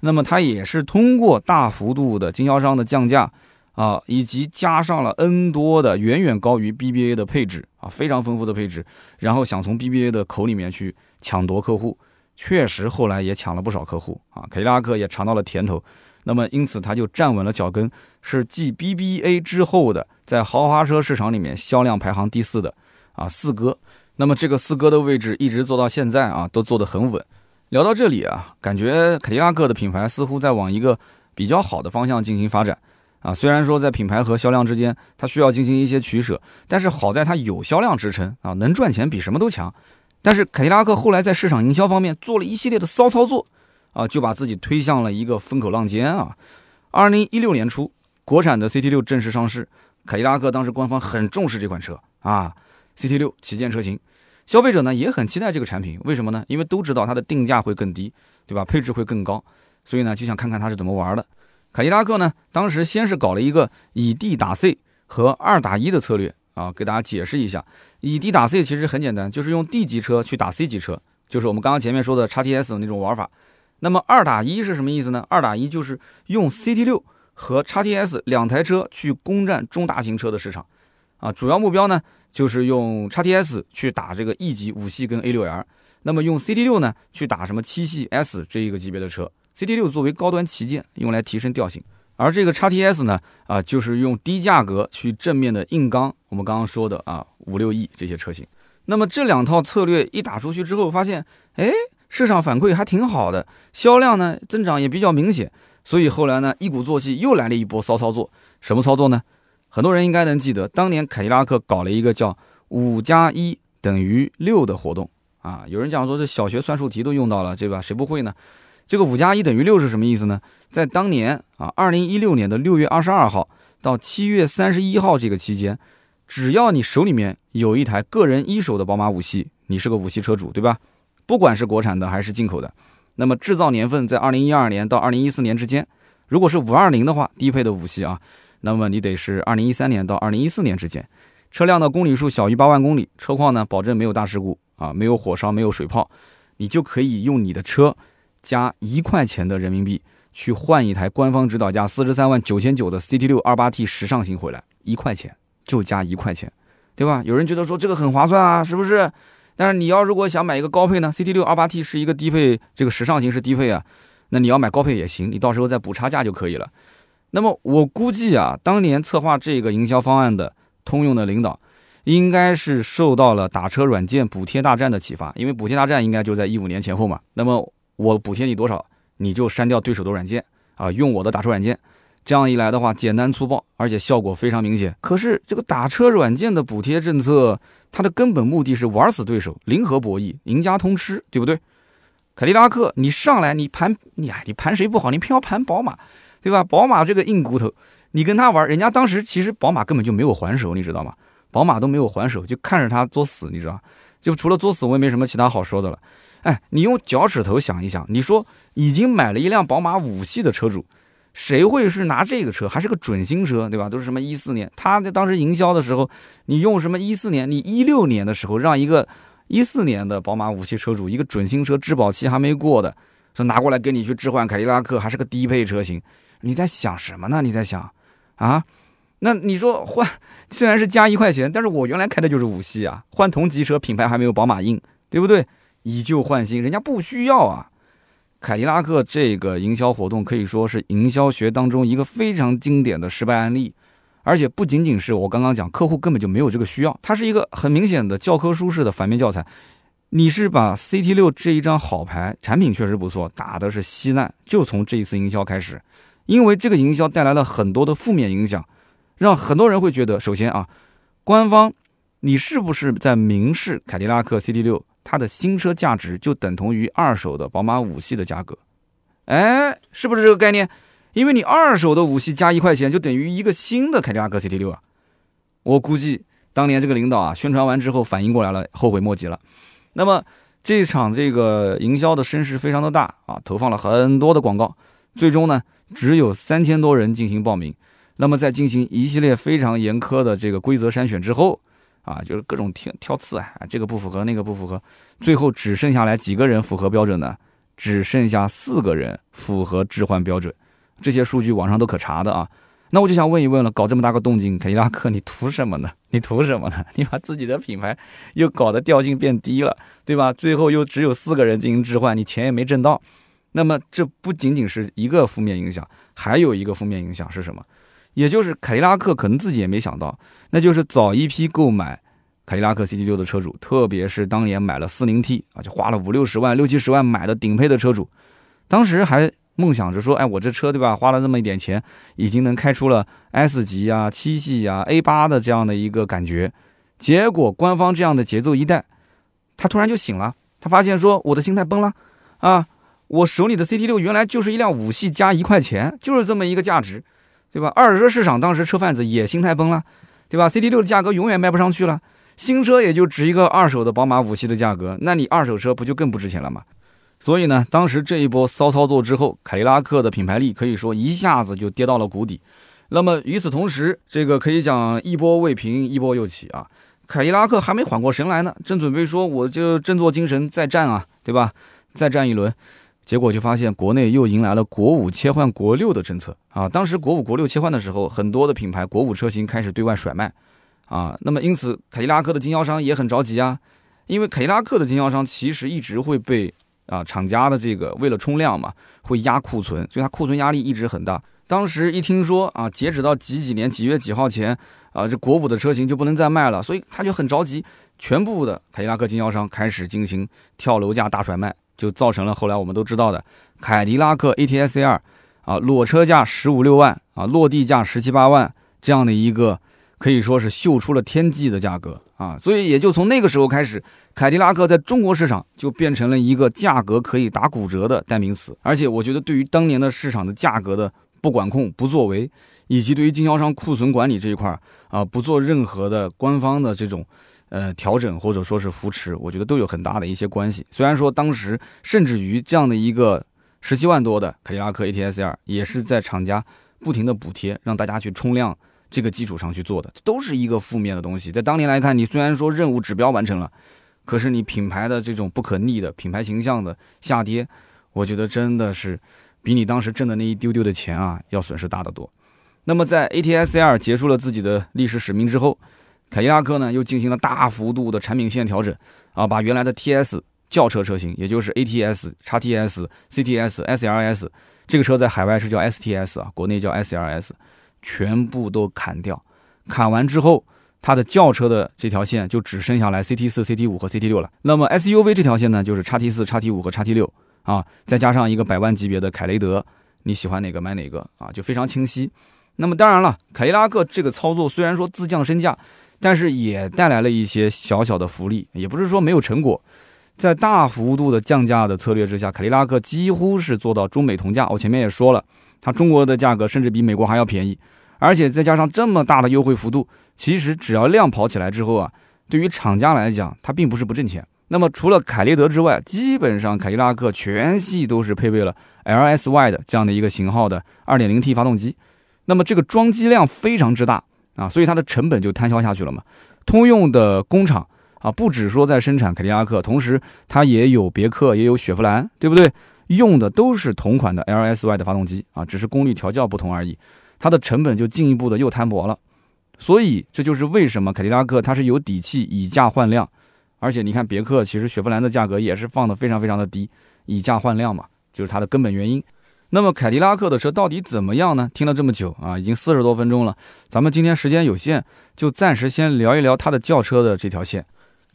那么它也是通过大幅度的经销商的降价。”啊，以及加上了 N 多的远远高于 BBA 的配置啊，非常丰富的配置，然后想从 BBA 的口里面去抢夺客户，确实后来也抢了不少客户啊，凯迪拉克也尝到了甜头，那么因此他就站稳了脚跟，是继 BBA 之后的在豪华车市场里面销量排行第四的啊四哥，那么这个四哥的位置一直做到现在啊，都做得很稳。聊到这里啊，感觉凯迪拉克的品牌似乎在往一个比较好的方向进行发展。啊，虽然说在品牌和销量之间，它需要进行一些取舍，但是好在它有销量支撑啊，能赚钱比什么都强。但是凯迪拉克后来在市场营销方面做了一系列的骚操作，啊，就把自己推向了一个风口浪尖啊。二零一六年初，国产的 CT 六正式上市，凯迪拉克当时官方很重视这款车啊，CT 六旗舰车型，消费者呢也很期待这个产品，为什么呢？因为都知道它的定价会更低，对吧？配置会更高，所以呢就想看看它是怎么玩的。凯迪拉克呢，当时先是搞了一个以 D 打 C 和二打一的策略啊，给大家解释一下。以 D 打 C 其实很简单，就是用 D 级车去打 C 级车，就是我们刚刚前面说的叉 TS 的那种玩法。那么二打一是什么意思呢？二打一就是用 CT 六和叉 TS 两台车去攻占中大型车的市场啊，主要目标呢就是用叉 TS 去打这个 E 级五系跟 A 六 L，那么用 CT 六呢去打什么七系 S 这一个级别的车。CT 六作为高端旗舰，用来提升调性，而这个叉 TS 呢，啊，就是用低价格去正面的硬刚我们刚刚说的啊五六亿这些车型。那么这两套策略一打出去之后，发现，哎，市场反馈还挺好的，销量呢增长也比较明显，所以后来呢，一鼓作气又来了一波骚操作。什么操作呢？很多人应该能记得，当年凯迪拉克搞了一个叫“五加一等于六”的活动啊。有人讲说这小学算术题都用到了，对吧？谁不会呢？这个“五加一等于六”是什么意思呢？在当年啊，二零一六年的六月二十二号到七月三十一号这个期间，只要你手里面有一台个人一手的宝马五系，你是个五系车主，对吧？不管是国产的还是进口的，那么制造年份在二零一二年到二零一四年之间，如果是五二零的话，低配的五系啊。那么你得是二零一三年到二零一四年之间，车辆的公里数小于八万公里，车况呢保证没有大事故啊，没有火烧，没有水泡，你就可以用你的车加一块钱的人民币去换一台官方指导价四十三万九千九的 CT 六二八 T 时尚型回来，一块钱就加一块钱，对吧？有人觉得说这个很划算啊，是不是？但是你要如果想买一个高配呢，CT 六二八 T 是一个低配，这个时尚型是低配啊，那你要买高配也行，你到时候再补差价就可以了。那么我估计啊，当年策划这个营销方案的通用的领导，应该是受到了打车软件补贴大战的启发，因为补贴大战应该就在一五年前后嘛。那么我补贴你多少，你就删掉对手的软件啊，用我的打车软件。这样一来的话，简单粗暴，而且效果非常明显。可是这个打车软件的补贴政策，它的根本目的是玩死对手，零和博弈，赢家通吃，对不对？凯迪拉克，你上来你盘你哎，你盘谁不好，你偏要盘宝马。对吧？宝马这个硬骨头，你跟他玩，人家当时其实宝马根本就没有还手，你知道吗？宝马都没有还手，就看着他作死，你知道就除了作死，我也没什么其他好说的了。哎，你用脚趾头想一想，你说已经买了一辆宝马五系的车主，谁会是拿这个车？还是个准新车，对吧？都是什么一四年？他在当时营销的时候，你用什么一四年？你一六年的时候让一个一四年的宝马五系车主，一个准新车质保期还没过的，说拿过来给你去置换凯迪拉克，还是个低配车型。你在想什么呢？你在想，啊，那你说换虽然是加一块钱，但是我原来开的就是五系啊，换同级车品牌还没有宝马硬，对不对？以旧换新，人家不需要啊。凯迪拉克这个营销活动可以说是营销学当中一个非常经典的失败案例，而且不仅仅是我刚刚讲，客户根本就没有这个需要，它是一个很明显的教科书式的反面教材。你是把 CT 六这一张好牌，产品确实不错，打的是稀烂，就从这一次营销开始。因为这个营销带来了很多的负面影响，让很多人会觉得，首先啊，官方你是不是在明示凯迪拉克 CT 六它的新车价值就等同于二手的宝马五系的价格？哎，是不是这个概念？因为你二手的五系加一块钱就等于一个新的凯迪拉克 CT 六啊。我估计当年这个领导啊宣传完之后反应过来了，后悔莫及了。那么这场这个营销的声势非常的大啊，投放了很多的广告，最终呢。只有三千多人进行报名，那么在进行一系列非常严苛的这个规则筛选之后，啊，就是各种挑挑刺啊，这个不符合，那个不符合，最后只剩下来几个人符合标准呢？只剩下四个人符合置换标准，这些数据网上都可查的啊。那我就想问一问了，搞这么大个动静，凯迪拉克你图什么呢？你图什么呢？你把自己的品牌又搞得调性变低了，对吧？最后又只有四个人进行置换，你钱也没挣到。那么这不仅仅是一个负面影响，还有一个负面影响是什么？也就是凯迪拉克可能自己也没想到，那就是早一批购买凯迪拉克 CT6 的车主，特别是当年买了 40T 啊，就花了五六十万、六七十万买的顶配的车主，当时还梦想着说，哎，我这车对吧，花了这么一点钱，已经能开出了 S 级啊、七系啊、A8 的这样的一个感觉。结果官方这样的节奏一带，他突然就醒了，他发现说，我的心态崩了啊。我手里的 CT 六原来就是一辆五系加一块钱，就是这么一个价值，对吧？二手车市场当时车贩子也心态崩了，对吧？CT 六的价格永远卖不上去了，新车也就值一个二手的宝马五系的价格，那你二手车不就更不值钱了吗？所以呢，当时这一波骚操作之后，凯迪拉克的品牌力可以说一下子就跌到了谷底。那么与此同时，这个可以讲一波未平一波又起啊，凯迪拉克还没缓过神来呢，正准备说我就振作精神再战啊，对吧？再战一轮。结果就发现国内又迎来了国五切换国六的政策啊！当时国五国六切换的时候，很多的品牌国五车型开始对外甩卖啊。那么因此，凯迪拉克的经销商也很着急啊，因为凯迪拉克的经销商其实一直会被啊厂家的这个为了冲量嘛，会压库存，所以它库存压力一直很大。当时一听说啊，截止到几几年几月几号前啊，这国五的车型就不能再卖了，所以他就很着急，全部的凯迪拉克经销商开始进行跳楼价大甩卖。就造成了后来我们都知道的凯迪拉克 ATS-R 啊，裸车价十五六万啊，落地价十七八万，这样的一个可以说是秀出了天际的价格啊，所以也就从那个时候开始，凯迪拉克在中国市场就变成了一个价格可以打骨折的代名词。而且我觉得，对于当年的市场的价格的不管控、不作为，以及对于经销商库存管理这一块啊，不做任何的官方的这种。呃，调整或者说是扶持，我觉得都有很大的一些关系。虽然说当时甚至于这样的一个十七万多的凯迪拉克 ATS R 也是在厂家不停的补贴，让大家去冲量这个基础上去做的，都是一个负面的东西。在当年来看，你虽然说任务指标完成了，可是你品牌的这种不可逆的品牌形象的下跌，我觉得真的是比你当时挣的那一丢丢的钱啊要损失大得多。那么在 ATS R 结束了自己的历史使命之后，凯迪拉克呢又进行了大幅度的产品线调整啊，把原来的 TS 轿车车型，也就是 ATS、叉 TS、CTS、SLS 这个车在海外是叫 STS 啊，国内叫 SLS，全部都砍掉。砍完之后，它的轿车的这条线就只剩下来 CT 四、CT 五和 CT 六了。那么 SUV 这条线呢，就是叉 T 四、叉 T 五和叉 T 六啊，再加上一个百万级别的凯雷德，你喜欢哪个买哪个啊，就非常清晰。那么当然了，凯迪拉克这个操作虽然说自降身价。但是也带来了一些小小的福利，也不是说没有成果。在大幅度的降价的策略之下，凯迪拉克几乎是做到中美同价。我前面也说了，它中国的价格甚至比美国还要便宜，而且再加上这么大的优惠幅度，其实只要量跑起来之后啊，对于厂家来讲，它并不是不挣钱。那么除了凯雷德之外，基本上凯迪拉克全系都是配备了 LSY 的这样的一个型号的 2.0T 发动机，那么这个装机量非常之大。啊，所以它的成本就摊销下去了嘛。通用的工厂啊，不止说在生产凯迪拉克，同时它也有别克，也有雪佛兰，对不对？用的都是同款的 LSY 的发动机啊，只是功率调教不同而已。它的成本就进一步的又摊薄了。所以这就是为什么凯迪拉克它是有底气以价换量，而且你看别克其实雪佛兰的价格也是放的非常非常的低，以价换量嘛，就是它的根本原因。那么凯迪拉克的车到底怎么样呢？听了这么久啊，已经四十多分钟了，咱们今天时间有限，就暂时先聊一聊它的轿车的这条线。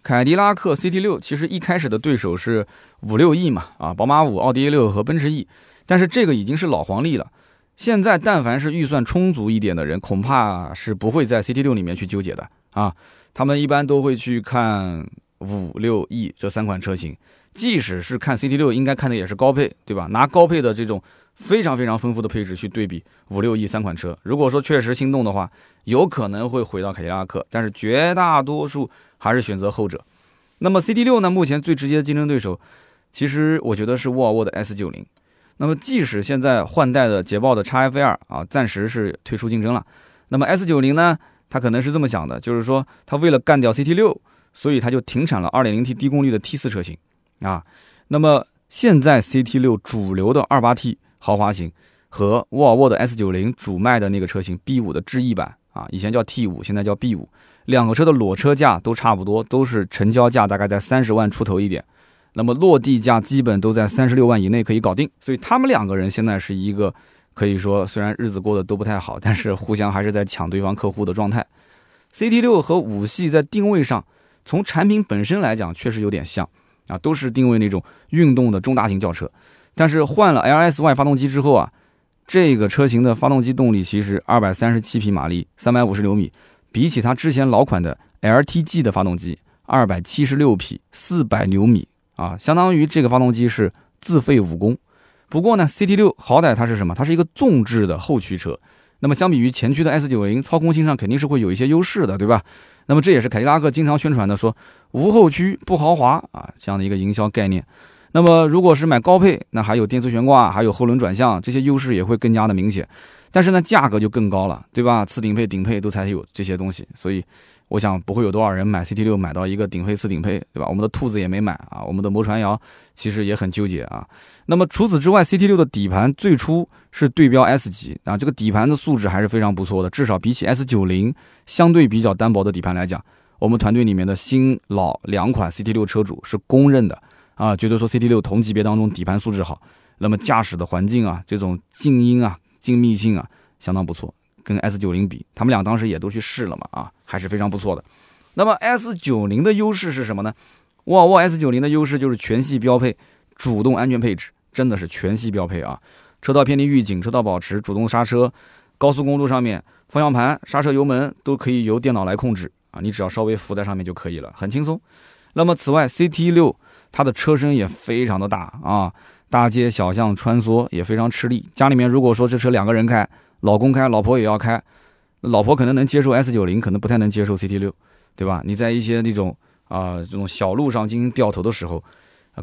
凯迪拉克 CT 六其实一开始的对手是五六 E 嘛，啊，宝马五、奥迪 A 六和奔驰 E，但是这个已经是老黄历了。现在但凡是预算充足一点的人，恐怕是不会在 CT 六里面去纠结的啊，他们一般都会去看五六 E 这三款车型，即使是看 CT 六，应该看的也是高配，对吧？拿高配的这种。非常非常丰富的配置去对比五六 E 三款车，如果说确实心动的话，有可能会回到凯迪拉克，但是绝大多数还是选择后者。那么 CT 六呢？目前最直接的竞争对手，其实我觉得是沃尔沃的 S 九零。那么即使现在换代的捷豹的 x F 二啊，暂时是退出竞争了，那么 S 九零呢，它可能是这么想的，就是说它为了干掉 CT 六，所以它就停产了 2.0T 低功率的 T 四车型啊。那么现在 CT 六主流的 28T。豪华型和沃尔沃的 S 九零主卖的那个车型 B 五的智逸版啊，以前叫 T 五，现在叫 B 五，两个车的裸车价都差不多，都是成交价大概在三十万出头一点，那么落地价基本都在三十六万以内可以搞定，所以他们两个人现在是一个可以说虽然日子过得都不太好，但是互相还是在抢对方客户的状态。CT 六和五系在定位上，从产品本身来讲确实有点像啊，都是定位那种运动的中大型轿车。但是换了 LSY 发动机之后啊，这个车型的发动机动力其实二百三十七匹马力，三百五十牛米，比起它之前老款的 LTG 的发动机二百七十六匹，四百牛米啊，相当于这个发动机是自废武功。不过呢，CT 六好歹它是什么？它是一个纵置的后驱车，那么相比于前驱的 S 九零，操控性上肯定是会有一些优势的，对吧？那么这也是凯迪拉克经常宣传的，说无后驱不豪华啊这样的一个营销概念。那么，如果是买高配，那还有电磁悬挂，还有后轮转向，这些优势也会更加的明显。但是呢，价格就更高了，对吧？次顶配、顶配都才有这些东西，所以我想不会有多少人买 CT 六买到一个顶配、次顶配，对吧？我们的兔子也没买啊，我们的魔传谣其实也很纠结啊。那么除此之外，CT 六的底盘最初是对标 S 级啊，这个底盘的素质还是非常不错的，至少比起 S 九零相对比较单薄的底盘来讲，我们团队里面的新老两款 CT 六车主是公认的。啊，觉得说 CT 六同级别当中底盘素质好，那么驾驶的环境啊，这种静音啊、静谧性啊，相当不错。跟 S 九零比，他们俩当时也都去试了嘛，啊，还是非常不错的。那么 S 九零的优势是什么呢？沃尔沃 S 九零的优势就是全系标配主动安全配置，真的是全系标配啊！车道偏离预警、车道保持、主动刹车、高速公路上面，方向盘、刹车、油门都可以由电脑来控制啊，你只要稍微扶在上面就可以了，很轻松。那么此外，CT 六它的车身也非常的大啊，大街小巷穿梭也非常吃力。家里面如果说这车两个人开，老公开，老婆也要开，老婆可能能接受 S 九零，可能不太能接受 CT 六，对吧？你在一些那种啊这种小路上进行掉头的时候。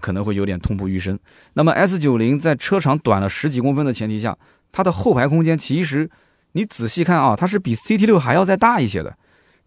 可能会有点痛不欲生。那么 S 九零在车长短了十几公分的前提下，它的后排空间其实你仔细看啊，它是比 CT 六还要再大一些的。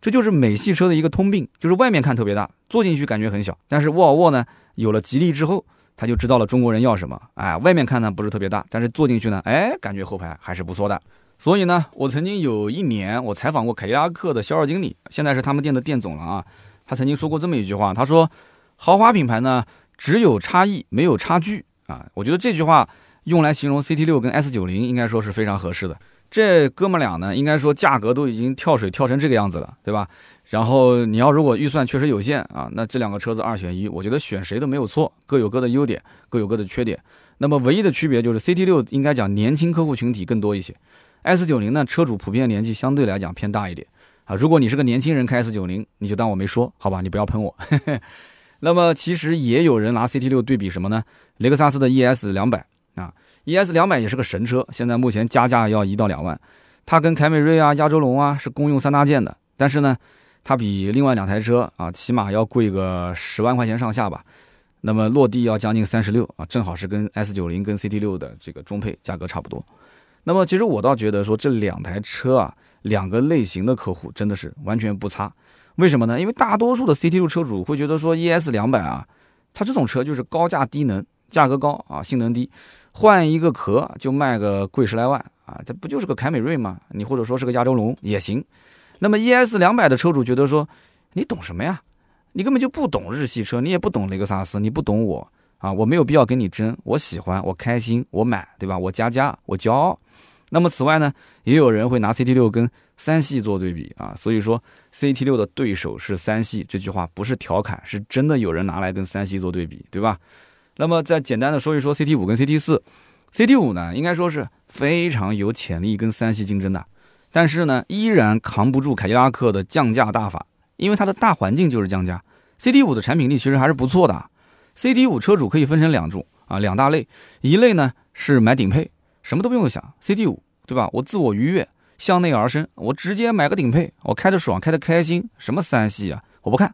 这就是美系车的一个通病，就是外面看特别大，坐进去感觉很小。但是沃尔沃呢，有了吉利之后，他就知道了中国人要什么。哎，外面看呢不是特别大，但是坐进去呢，哎，感觉后排还是不错的。所以呢，我曾经有一年我采访过凯迪拉克的销售经理，现在是他们店的店总了啊。他曾经说过这么一句话，他说，豪华品牌呢。只有差异，没有差距啊！我觉得这句话用来形容 CT 六跟 S 九零，应该说是非常合适的。这哥们俩呢，应该说价格都已经跳水跳成这个样子了，对吧？然后你要如果预算确实有限啊，那这两个车子二选一，我觉得选谁都没有错，各有各的优点，各有各的缺点。那么唯一的区别就是 CT 六应该讲年轻客户群体更多一些，S 九零呢车主普遍年纪相对来讲偏大一点啊。如果你是个年轻人开 S 九零，你就当我没说，好吧？你不要喷我。那么其实也有人拿 CT 六对比什么呢？雷克萨斯的 ES 两百啊，ES 两百也是个神车，现在目前加价要一到两万。它跟凯美瑞啊、亚洲龙啊是共用三大件的，但是呢，它比另外两台车啊起码要贵个十万块钱上下吧。那么落地要将近三十六啊，正好是跟 S 九零跟 CT 六的这个中配价格差不多。那么其实我倒觉得说这两台车啊，两个类型的客户真的是完全不差。为什么呢？因为大多数的 CT 六车主会觉得说 ES 两百啊，它这种车就是高价低能，价格高啊，性能低，换一个壳就卖个贵十来万啊，这不就是个凯美瑞吗？你或者说是个亚洲龙也行。那么 ES 两百的车主觉得说，你懂什么呀？你根本就不懂日系车，你也不懂雷克萨斯，你不懂我啊，我没有必要跟你争，我喜欢，我开心，我买，对吧？我加价，我骄傲。那么此外呢，也有人会拿 CT 六跟三系做对比啊，所以说 CT 六的对手是三系这句话不是调侃，是真的有人拿来跟三系做对比，对吧？那么再简单的说一说 CT 五跟 CT 四，CT 五呢应该说是非常有潜力跟三系竞争的，但是呢依然扛不住凯迪拉克的降价大法，因为它的大环境就是降价。CT 五的产品力其实还是不错的，CT 五车主可以分成两种啊两大类，一类呢是买顶配。什么都不用想，CT 五，对吧？我自我愉悦，向内而生，我直接买个顶配，我开得爽，开得开心，什么三系啊，我不看。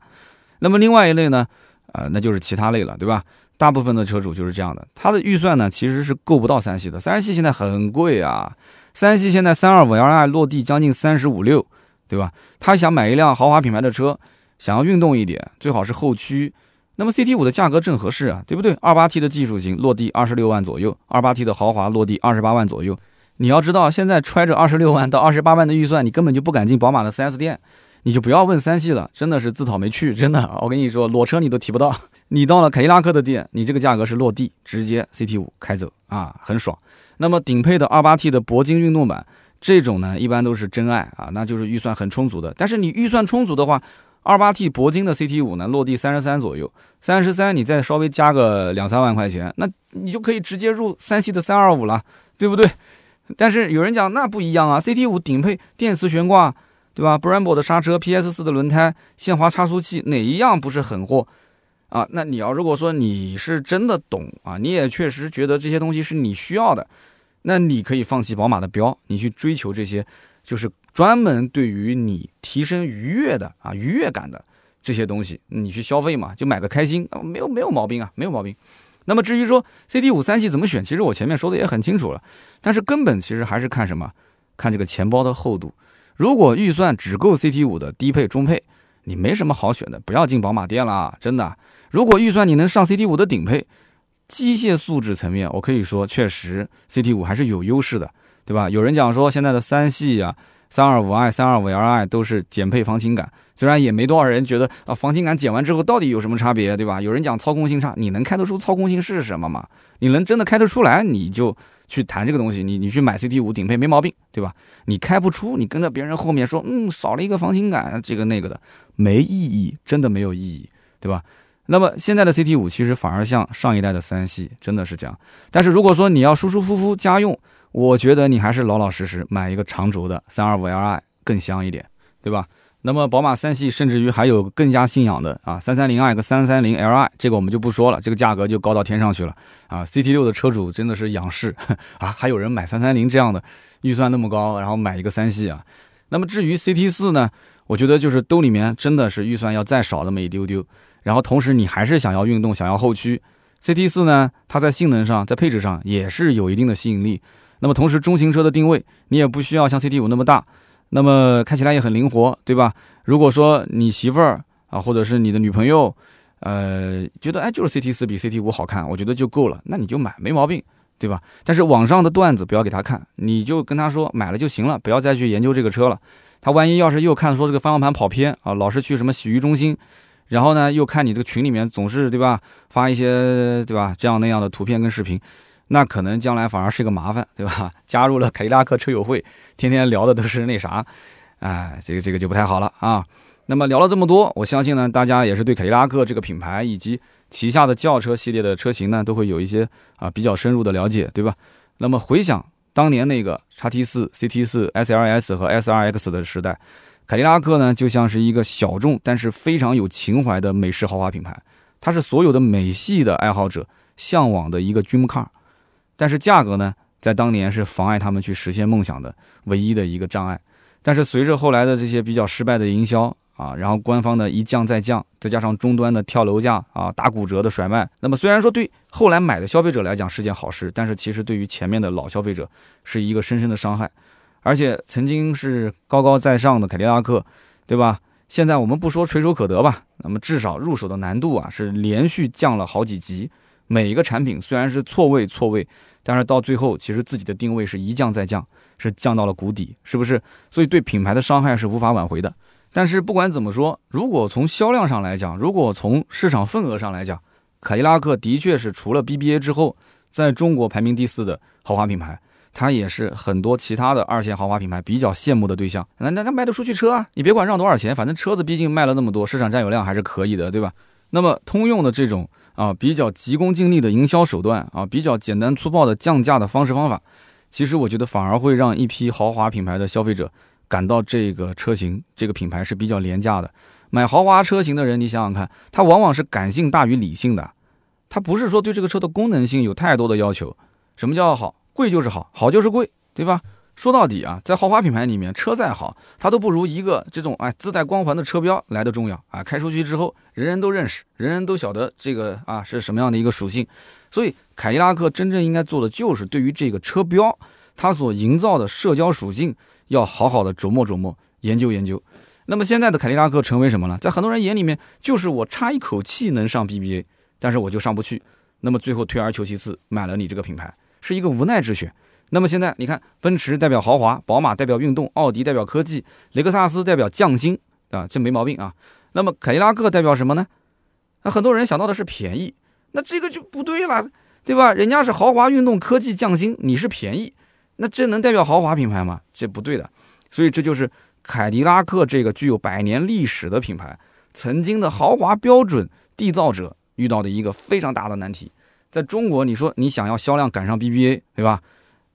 那么另外一类呢，呃，那就是其他类了，对吧？大部分的车主就是这样的，他的预算呢其实是够不到三系的，三系现在很贵啊，三系现在三二五 Li 落地将近三十五六，对吧？他想买一辆豪华品牌的车，想要运动一点，最好是后驱。那么 CT 五的价格正合适啊，对不对？二八 T 的技术型落地二十六万左右，二八 T 的豪华落地二十八万左右。你要知道，现在揣着二十六万到二十八万的预算，你根本就不敢进宝马的 4S 店，你就不要问三系了，真的是自讨没趣。真的，我跟你说，裸车你都提不到。你到了凯迪拉克的店，你这个价格是落地直接 CT 五开走啊，很爽。那么顶配的二八 T 的铂金运动版，这种呢，一般都是真爱啊，那就是预算很充足的。但是你预算充足的话，二八 T 铂金的 CT 五呢，落地三十三左右，三十三你再稍微加个两三万块钱，那你就可以直接入三系的三二五了，对不对？但是有人讲那不一样啊，CT 五顶配电磁悬挂，对吧？Brembo 的刹车，PS 四的轮胎，限滑差速器，哪一样不是狠货啊？那你要如果说你是真的懂啊，你也确实觉得这些东西是你需要的，那你可以放弃宝马的标，你去追求这些。就是专门对于你提升愉悦的啊愉悦感的这些东西，你去消费嘛，就买个开心啊，没有没有毛病啊，没有毛病。那么至于说 CT 五三系怎么选，其实我前面说的也很清楚了。但是根本其实还是看什么？看这个钱包的厚度。如果预算只够 CT 五的低配中配，你没什么好选的，不要进宝马店了，真的。如果预算你能上 CT 五的顶配，机械素质层面，我可以说确实 CT 五还是有优势的。对吧？有人讲说现在的三系啊，三二五 i、三二五 Li 都是减配防倾感，虽然也没多少人觉得啊，防倾感减完之后到底有什么差别，对吧？有人讲操控性差，你能开得出操控性是什么吗？你能真的开得出来，你就去谈这个东西，你你去买 CT 五顶配没毛病，对吧？你开不出，你跟在别人后面说，嗯，少了一个防倾感，这个那个的，没意义，真的没有意义，对吧？那么现在的 CT 五其实反而像上一代的三系，真的是这样。但是如果说你要舒舒服服家用，我觉得你还是老老实实买一个长轴的三二五 Li 更香一点，对吧？那么宝马三系甚至于还有更加信仰的啊，三三零 i 和三三零 Li，这个我们就不说了，这个价格就高到天上去了啊。CT 六的车主真的是仰视 啊，还有人买三三零这样的预算那么高，然后买一个三系啊。那么至于 CT 四呢，我觉得就是兜里面真的是预算要再少那么一丢丢，然后同时你还是想要运动，想要后驱，CT 四呢，它在性能上，在配置上也是有一定的吸引力。那么同时中型车的定位，你也不需要像 CT 五那么大。那么开起来也很灵活，对吧？如果说你媳妇儿啊，或者是你的女朋友，呃，觉得哎，就是 CT 四比 CT 五好看，我觉得就够了，那你就买，没毛病，对吧？但是网上的段子不要给他看，你就跟他说买了就行了，不要再去研究这个车了。他万一要是又看说这个方向盘跑偏啊，老是去什么洗浴中心，然后呢又看你这个群里面总是对吧，发一些对吧这样那样的图片跟视频。那可能将来反而是个麻烦，对吧？加入了凯迪拉克车友会，天天聊的都是那啥，哎，这个这个就不太好了啊。那么聊了这么多，我相信呢，大家也是对凯迪拉克这个品牌以及旗下的轿车系列的车型呢，都会有一些啊比较深入的了解，对吧？那么回想当年那个叉 T 四、CT 四、SLS 和 SRX 的时代，凯迪拉克呢就像是一个小众但是非常有情怀的美式豪华品牌，它是所有的美系的爱好者向往的一个 dream car。但是价格呢，在当年是妨碍他们去实现梦想的唯一的一个障碍。但是随着后来的这些比较失败的营销啊，然后官方的一降再降，再加上终端的跳楼价啊、打骨折的甩卖，那么虽然说对后来买的消费者来讲是件好事，但是其实对于前面的老消费者是一个深深的伤害。而且曾经是高高在上的凯迪拉克，对吧？现在我们不说垂手可得吧，那么至少入手的难度啊是连续降了好几级。每一个产品虽然是错位错位。但是到最后，其实自己的定位是一降再降，是降到了谷底，是不是？所以对品牌的伤害是无法挽回的。但是不管怎么说，如果从销量上来讲，如果从市场份额上来讲，凯迪拉克的确是除了 BBA 之后，在中国排名第四的豪华品牌，它也是很多其他的二线豪华品牌比较羡慕的对象。那那那卖得出去车啊？你别管让多少钱，反正车子毕竟卖了那么多，市场占有量还是可以的，对吧？那么通用的这种。啊，比较急功近利的营销手段啊，比较简单粗暴的降价的方式方法，其实我觉得反而会让一批豪华品牌的消费者感到这个车型、这个品牌是比较廉价的。买豪华车型的人，你想想看，他往往是感性大于理性的，他不是说对这个车的功能性有太多的要求。什么叫好？贵就是好，好就是贵，对吧？说到底啊，在豪华品牌里面，车再好，它都不如一个这种哎自带光环的车标来的重要啊！开出去之后，人人都认识，人人都晓得这个啊是什么样的一个属性。所以，凯迪拉克真正应该做的就是对于这个车标，它所营造的社交属性，要好好的琢磨琢磨，研究研究。那么现在的凯迪拉克成为什么了？在很多人眼里面，就是我差一口气能上 BBA，但是我就上不去。那么最后退而求其次，买了你这个品牌，是一个无奈之选。那么现在你看，奔驰代表豪华，宝马代表运动，奥迪代表科技，雷克萨斯代表匠心，啊，这没毛病啊。那么凯迪拉克代表什么呢？那很多人想到的是便宜，那这个就不对了，对吧？人家是豪华、运动、科技、匠心，你是便宜，那这能代表豪华品牌吗？这不对的。所以这就是凯迪拉克这个具有百年历史的品牌，曾经的豪华标准缔造者遇到的一个非常大的难题。在中国，你说你想要销量赶上 BBA，对吧？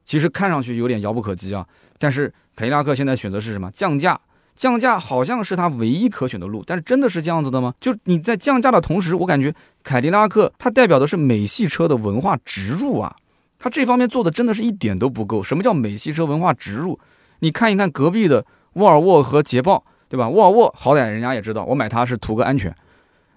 其实看上去有点遥不可及啊，但是凯迪拉克现在选择是什么？降价，降价好像是它唯一可选的路，但是真的是这样子的吗？就你在降价的同时，我感觉凯迪拉克它代表的是美系车的文化植入啊，它这方面做的真的是一点都不够。什么叫美系车文化植入？你看一看隔壁的沃尔沃和捷豹，对吧？沃尔沃好歹人家也知道，我买它是图个安全。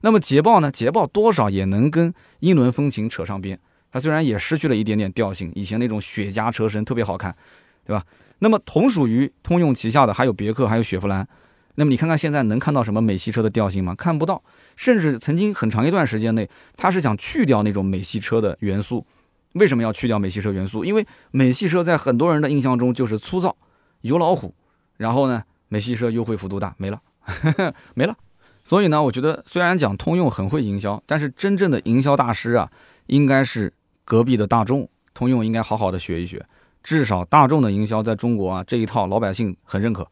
那么捷豹呢？捷豹多少也能跟英伦风情扯上边。它虽然也失去了一点点调性，以前那种雪茄车身特别好看，对吧？那么同属于通用旗下的还有别克，还有雪佛兰。那么你看看现在能看到什么美系车的调性吗？看不到。甚至曾经很长一段时间内，它是想去掉那种美系车的元素。为什么要去掉美系车元素？因为美系车在很多人的印象中就是粗糙、油老虎。然后呢，美系车优惠幅度大，没了，没了。所以呢，我觉得虽然讲通用很会营销，但是真正的营销大师啊，应该是。隔壁的大众，通用应该好好的学一学，至少大众的营销在中国啊这一套老百姓很认可。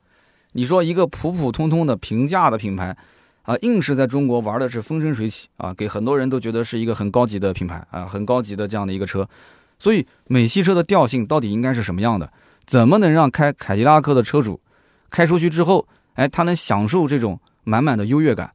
你说一个普普通通的平价的品牌，啊，硬是在中国玩的是风生水起啊，给很多人都觉得是一个很高级的品牌啊，很高级的这样的一个车。所以美系车的调性到底应该是什么样的？怎么能让开凯迪拉克的车主开出去之后，哎，他能享受这种满满的优越感？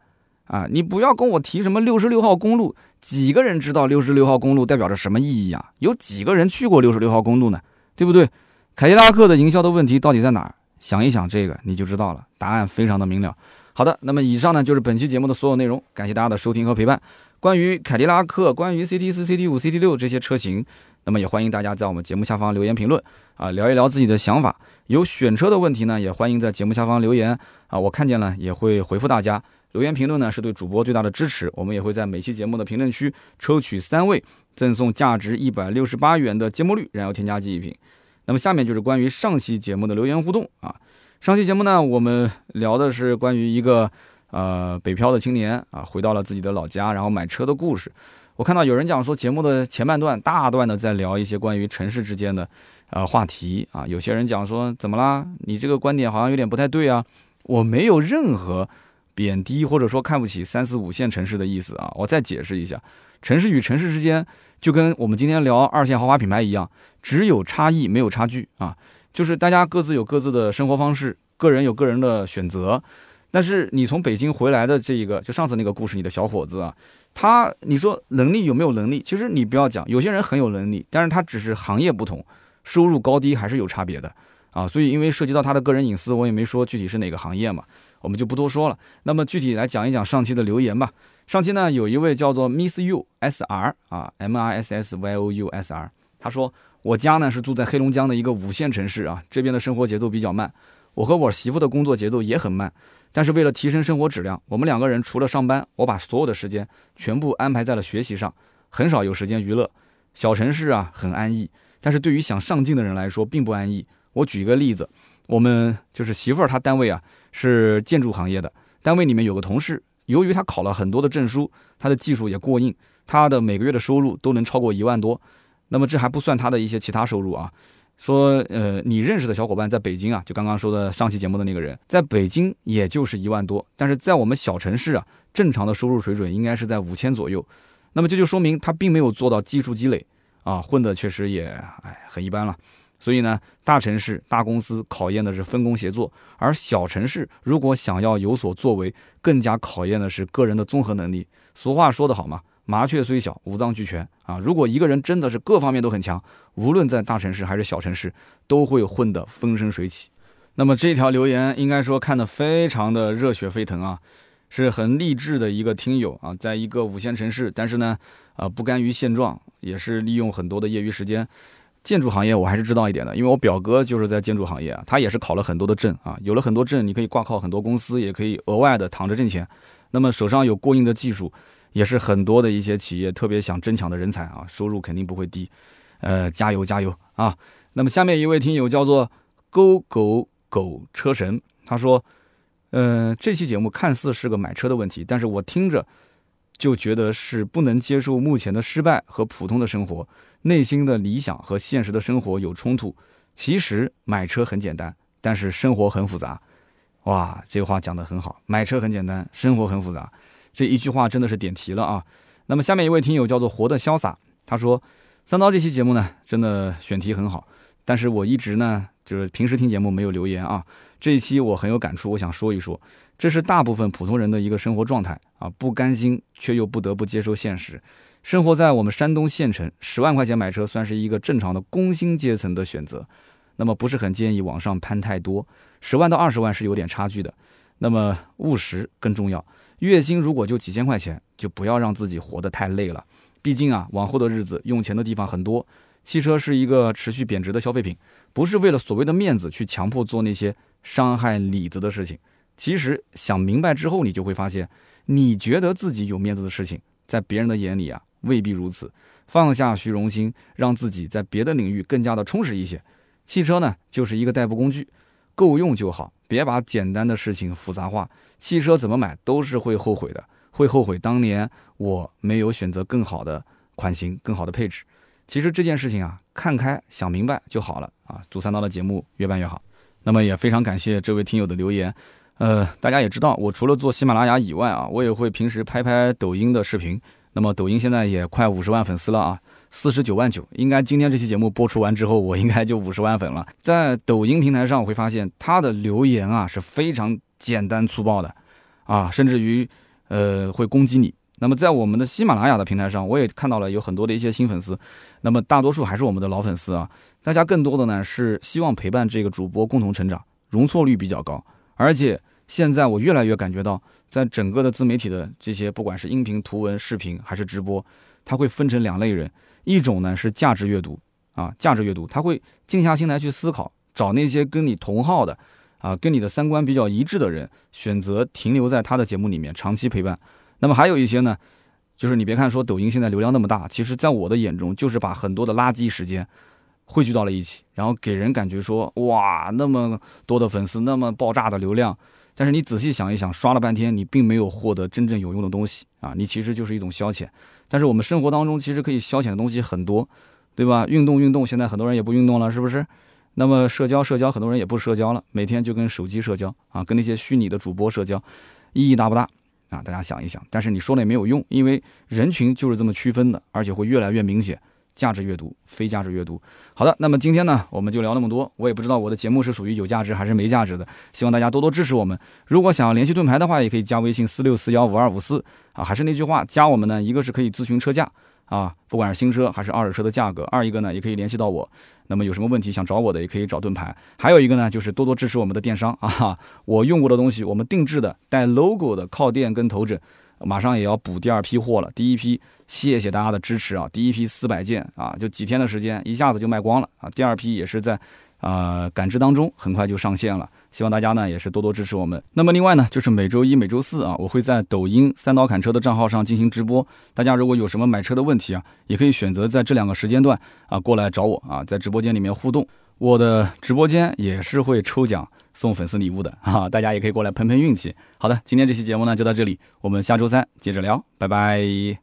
啊，你不要跟我提什么六十六号公路，几个人知道六十六号公路代表着什么意义啊？有几个人去过六十六号公路呢？对不对？凯迪拉克的营销的问题到底在哪儿？想一想这个你就知道了，答案非常的明了。好的，那么以上呢就是本期节目的所有内容，感谢大家的收听和陪伴。关于凯迪拉克、关于 CT 四、CT 五、CT 六这些车型，那么也欢迎大家在我们节目下方留言评论啊，聊一聊自己的想法。有选车的问题呢，也欢迎在节目下方留言啊，我看见了也会回复大家。留言评论呢是对主播最大的支持，我们也会在每期节目的评论区抽取三位，赠送价值一百六十八元的芥末绿燃油添加剂一瓶。那么下面就是关于上期节目的留言互动啊。上期节目呢，我们聊的是关于一个呃北漂的青年啊，回到了自己的老家，然后买车的故事。我看到有人讲说，节目的前半段大段的在聊一些关于城市之间的呃话题啊。有些人讲说，怎么啦？你这个观点好像有点不太对啊。我没有任何贬低或者说看不起三四五线城市的意思啊。我再解释一下，城市与城市之间就跟我们今天聊二线豪华品牌一样。只有差异没有差距啊，就是大家各自有各自的生活方式，个人有个人的选择。但是你从北京回来的这一个，就上次那个故事，你的小伙子啊，他你说能力有没有能力？其实你不要讲，有些人很有能力，但是他只是行业不同，收入高低还是有差别的啊。所以因为涉及到他的个人隐私，我也没说具体是哪个行业嘛，我们就不多说了。那么具体来讲一讲上期的留言吧。上期呢有一位叫做 Miss U S R 啊，M R S S Y O U S R，他说。我家呢是住在黑龙江的一个五线城市啊，这边的生活节奏比较慢。我和我媳妇的工作节奏也很慢，但是为了提升生活质量，我们两个人除了上班，我把所有的时间全部安排在了学习上，很少有时间娱乐。小城市啊很安逸，但是对于想上进的人来说并不安逸。我举一个例子，我们就是媳妇儿她单位啊是建筑行业的，单位里面有个同事，由于他考了很多的证书，他的技术也过硬，他的每个月的收入都能超过一万多。那么这还不算他的一些其他收入啊，说呃你认识的小伙伴在北京啊，就刚刚说的上期节目的那个人，在北京也就是一万多，但是在我们小城市啊，正常的收入水准应该是在五千左右。那么这就说明他并没有做到技术积累啊，混的确实也哎很一般了。所以呢，大城市大公司考验的是分工协作，而小城市如果想要有所作为，更加考验的是个人的综合能力。俗话说得好嘛。麻雀虽小，五脏俱全啊！如果一个人真的是各方面都很强，无论在大城市还是小城市，都会混得风生水起。那么这条留言应该说看得非常的热血沸腾啊，是很励志的一个听友啊，在一个五线城市，但是呢，啊不甘于现状，也是利用很多的业余时间。建筑行业我还是知道一点的，因为我表哥就是在建筑行业啊，他也是考了很多的证啊，有了很多证，你可以挂靠很多公司，也可以额外的躺着挣钱。那么手上有过硬的技术。也是很多的一些企业特别想争抢的人才啊，收入肯定不会低，呃，加油加油啊！那么下面一位听友叫做勾狗狗车神，他说，呃，这期节目看似是个买车的问题，但是我听着就觉得是不能接受目前的失败和普通的生活，内心的理想和现实的生活有冲突。其实买车很简单，但是生活很复杂。哇，这话讲得很好，买车很简单，生活很复杂。这一句话真的是点题了啊！那么下面一位听友叫做活得潇洒，他说：“三刀这期节目呢，真的选题很好，但是我一直呢，就是平时听节目没有留言啊。这一期我很有感触，我想说一说，这是大部分普通人的一个生活状态啊，不甘心却又不得不接受现实。生活在我们山东县城，十万块钱买车算是一个正常的工薪阶层的选择，那么不是很建议往上攀太多，十万到二十万是有点差距的，那么务实更重要。”月薪如果就几千块钱，就不要让自己活得太累了。毕竟啊，往后的日子用钱的地方很多。汽车是一个持续贬值的消费品，不是为了所谓的面子去强迫做那些伤害里子的事情。其实想明白之后，你就会发现，你觉得自己有面子的事情，在别人的眼里啊，未必如此。放下虚荣心，让自己在别的领域更加的充实一些。汽车呢，就是一个代步工具，够用就好，别把简单的事情复杂化。汽车怎么买都是会后悔的，会后悔当年我没有选择更好的款型、更好的配置。其实这件事情啊，看开想明白就好了啊！祝三刀的节目越办越好。那么也非常感谢这位听友的留言。呃，大家也知道，我除了做喜马拉雅以外啊，我也会平时拍拍抖音的视频。那么抖音现在也快五十万粉丝了啊，四十九万九，应该今天这期节目播出完之后，我应该就五十万粉了。在抖音平台上，我会发现他的留言啊是非常简单粗暴的，啊，甚至于呃会攻击你。那么在我们的喜马拉雅的平台上，我也看到了有很多的一些新粉丝，那么大多数还是我们的老粉丝啊。大家更多的呢是希望陪伴这个主播共同成长，容错率比较高。而且现在我越来越感觉到，在整个的自媒体的这些，不管是音频、图文、视频还是直播，它会分成两类人，一种呢是价值阅读啊，价值阅读，他会静下心来去思考，找那些跟你同号的啊，跟你的三观比较一致的人，选择停留在他的节目里面长期陪伴。那么还有一些呢，就是你别看说抖音现在流量那么大，其实在我的眼中就是把很多的垃圾时间汇聚到了一起，然后给人感觉说哇那么多的粉丝，那么爆炸的流量，但是你仔细想一想，刷了半天你并没有获得真正有用的东西啊，你其实就是一种消遣。但是我们生活当中其实可以消遣的东西很多，对吧？运动运动，现在很多人也不运动了，是不是？那么社交社交，很多人也不社交了，每天就跟手机社交啊，跟那些虚拟的主播社交，意义大不大？啊，大家想一想，但是你说了也没有用，因为人群就是这么区分的，而且会越来越明显。价值阅读，非价值阅读。好的，那么今天呢，我们就聊那么多。我也不知道我的节目是属于有价值还是没价值的，希望大家多多支持我们。如果想要联系盾牌的话，也可以加微信四六四幺五二五四啊。还是那句话，加我们呢，一个是可以咨询车价啊，不管是新车还是二手车的价格；二一个呢，也可以联系到我。那么有什么问题想找我的，也可以找盾牌。还有一个呢，就是多多支持我们的电商啊，我用过的东西，我们定制的带 logo 的靠垫跟头枕，马上也要补第二批货了。第一批，谢谢大家的支持啊！第一批四百件啊，就几天的时间，一下子就卖光了啊。第二批也是在啊感知当中，很快就上线了。希望大家呢也是多多支持我们。那么另外呢，就是每周一、每周四啊，我会在抖音三刀砍车的账号上进行直播。大家如果有什么买车的问题啊，也可以选择在这两个时间段啊过来找我啊，在直播间里面互动。我的直播间也是会抽奖送粉丝礼物的啊，大家也可以过来喷喷运气。好的，今天这期节目呢就到这里，我们下周三接着聊，拜拜。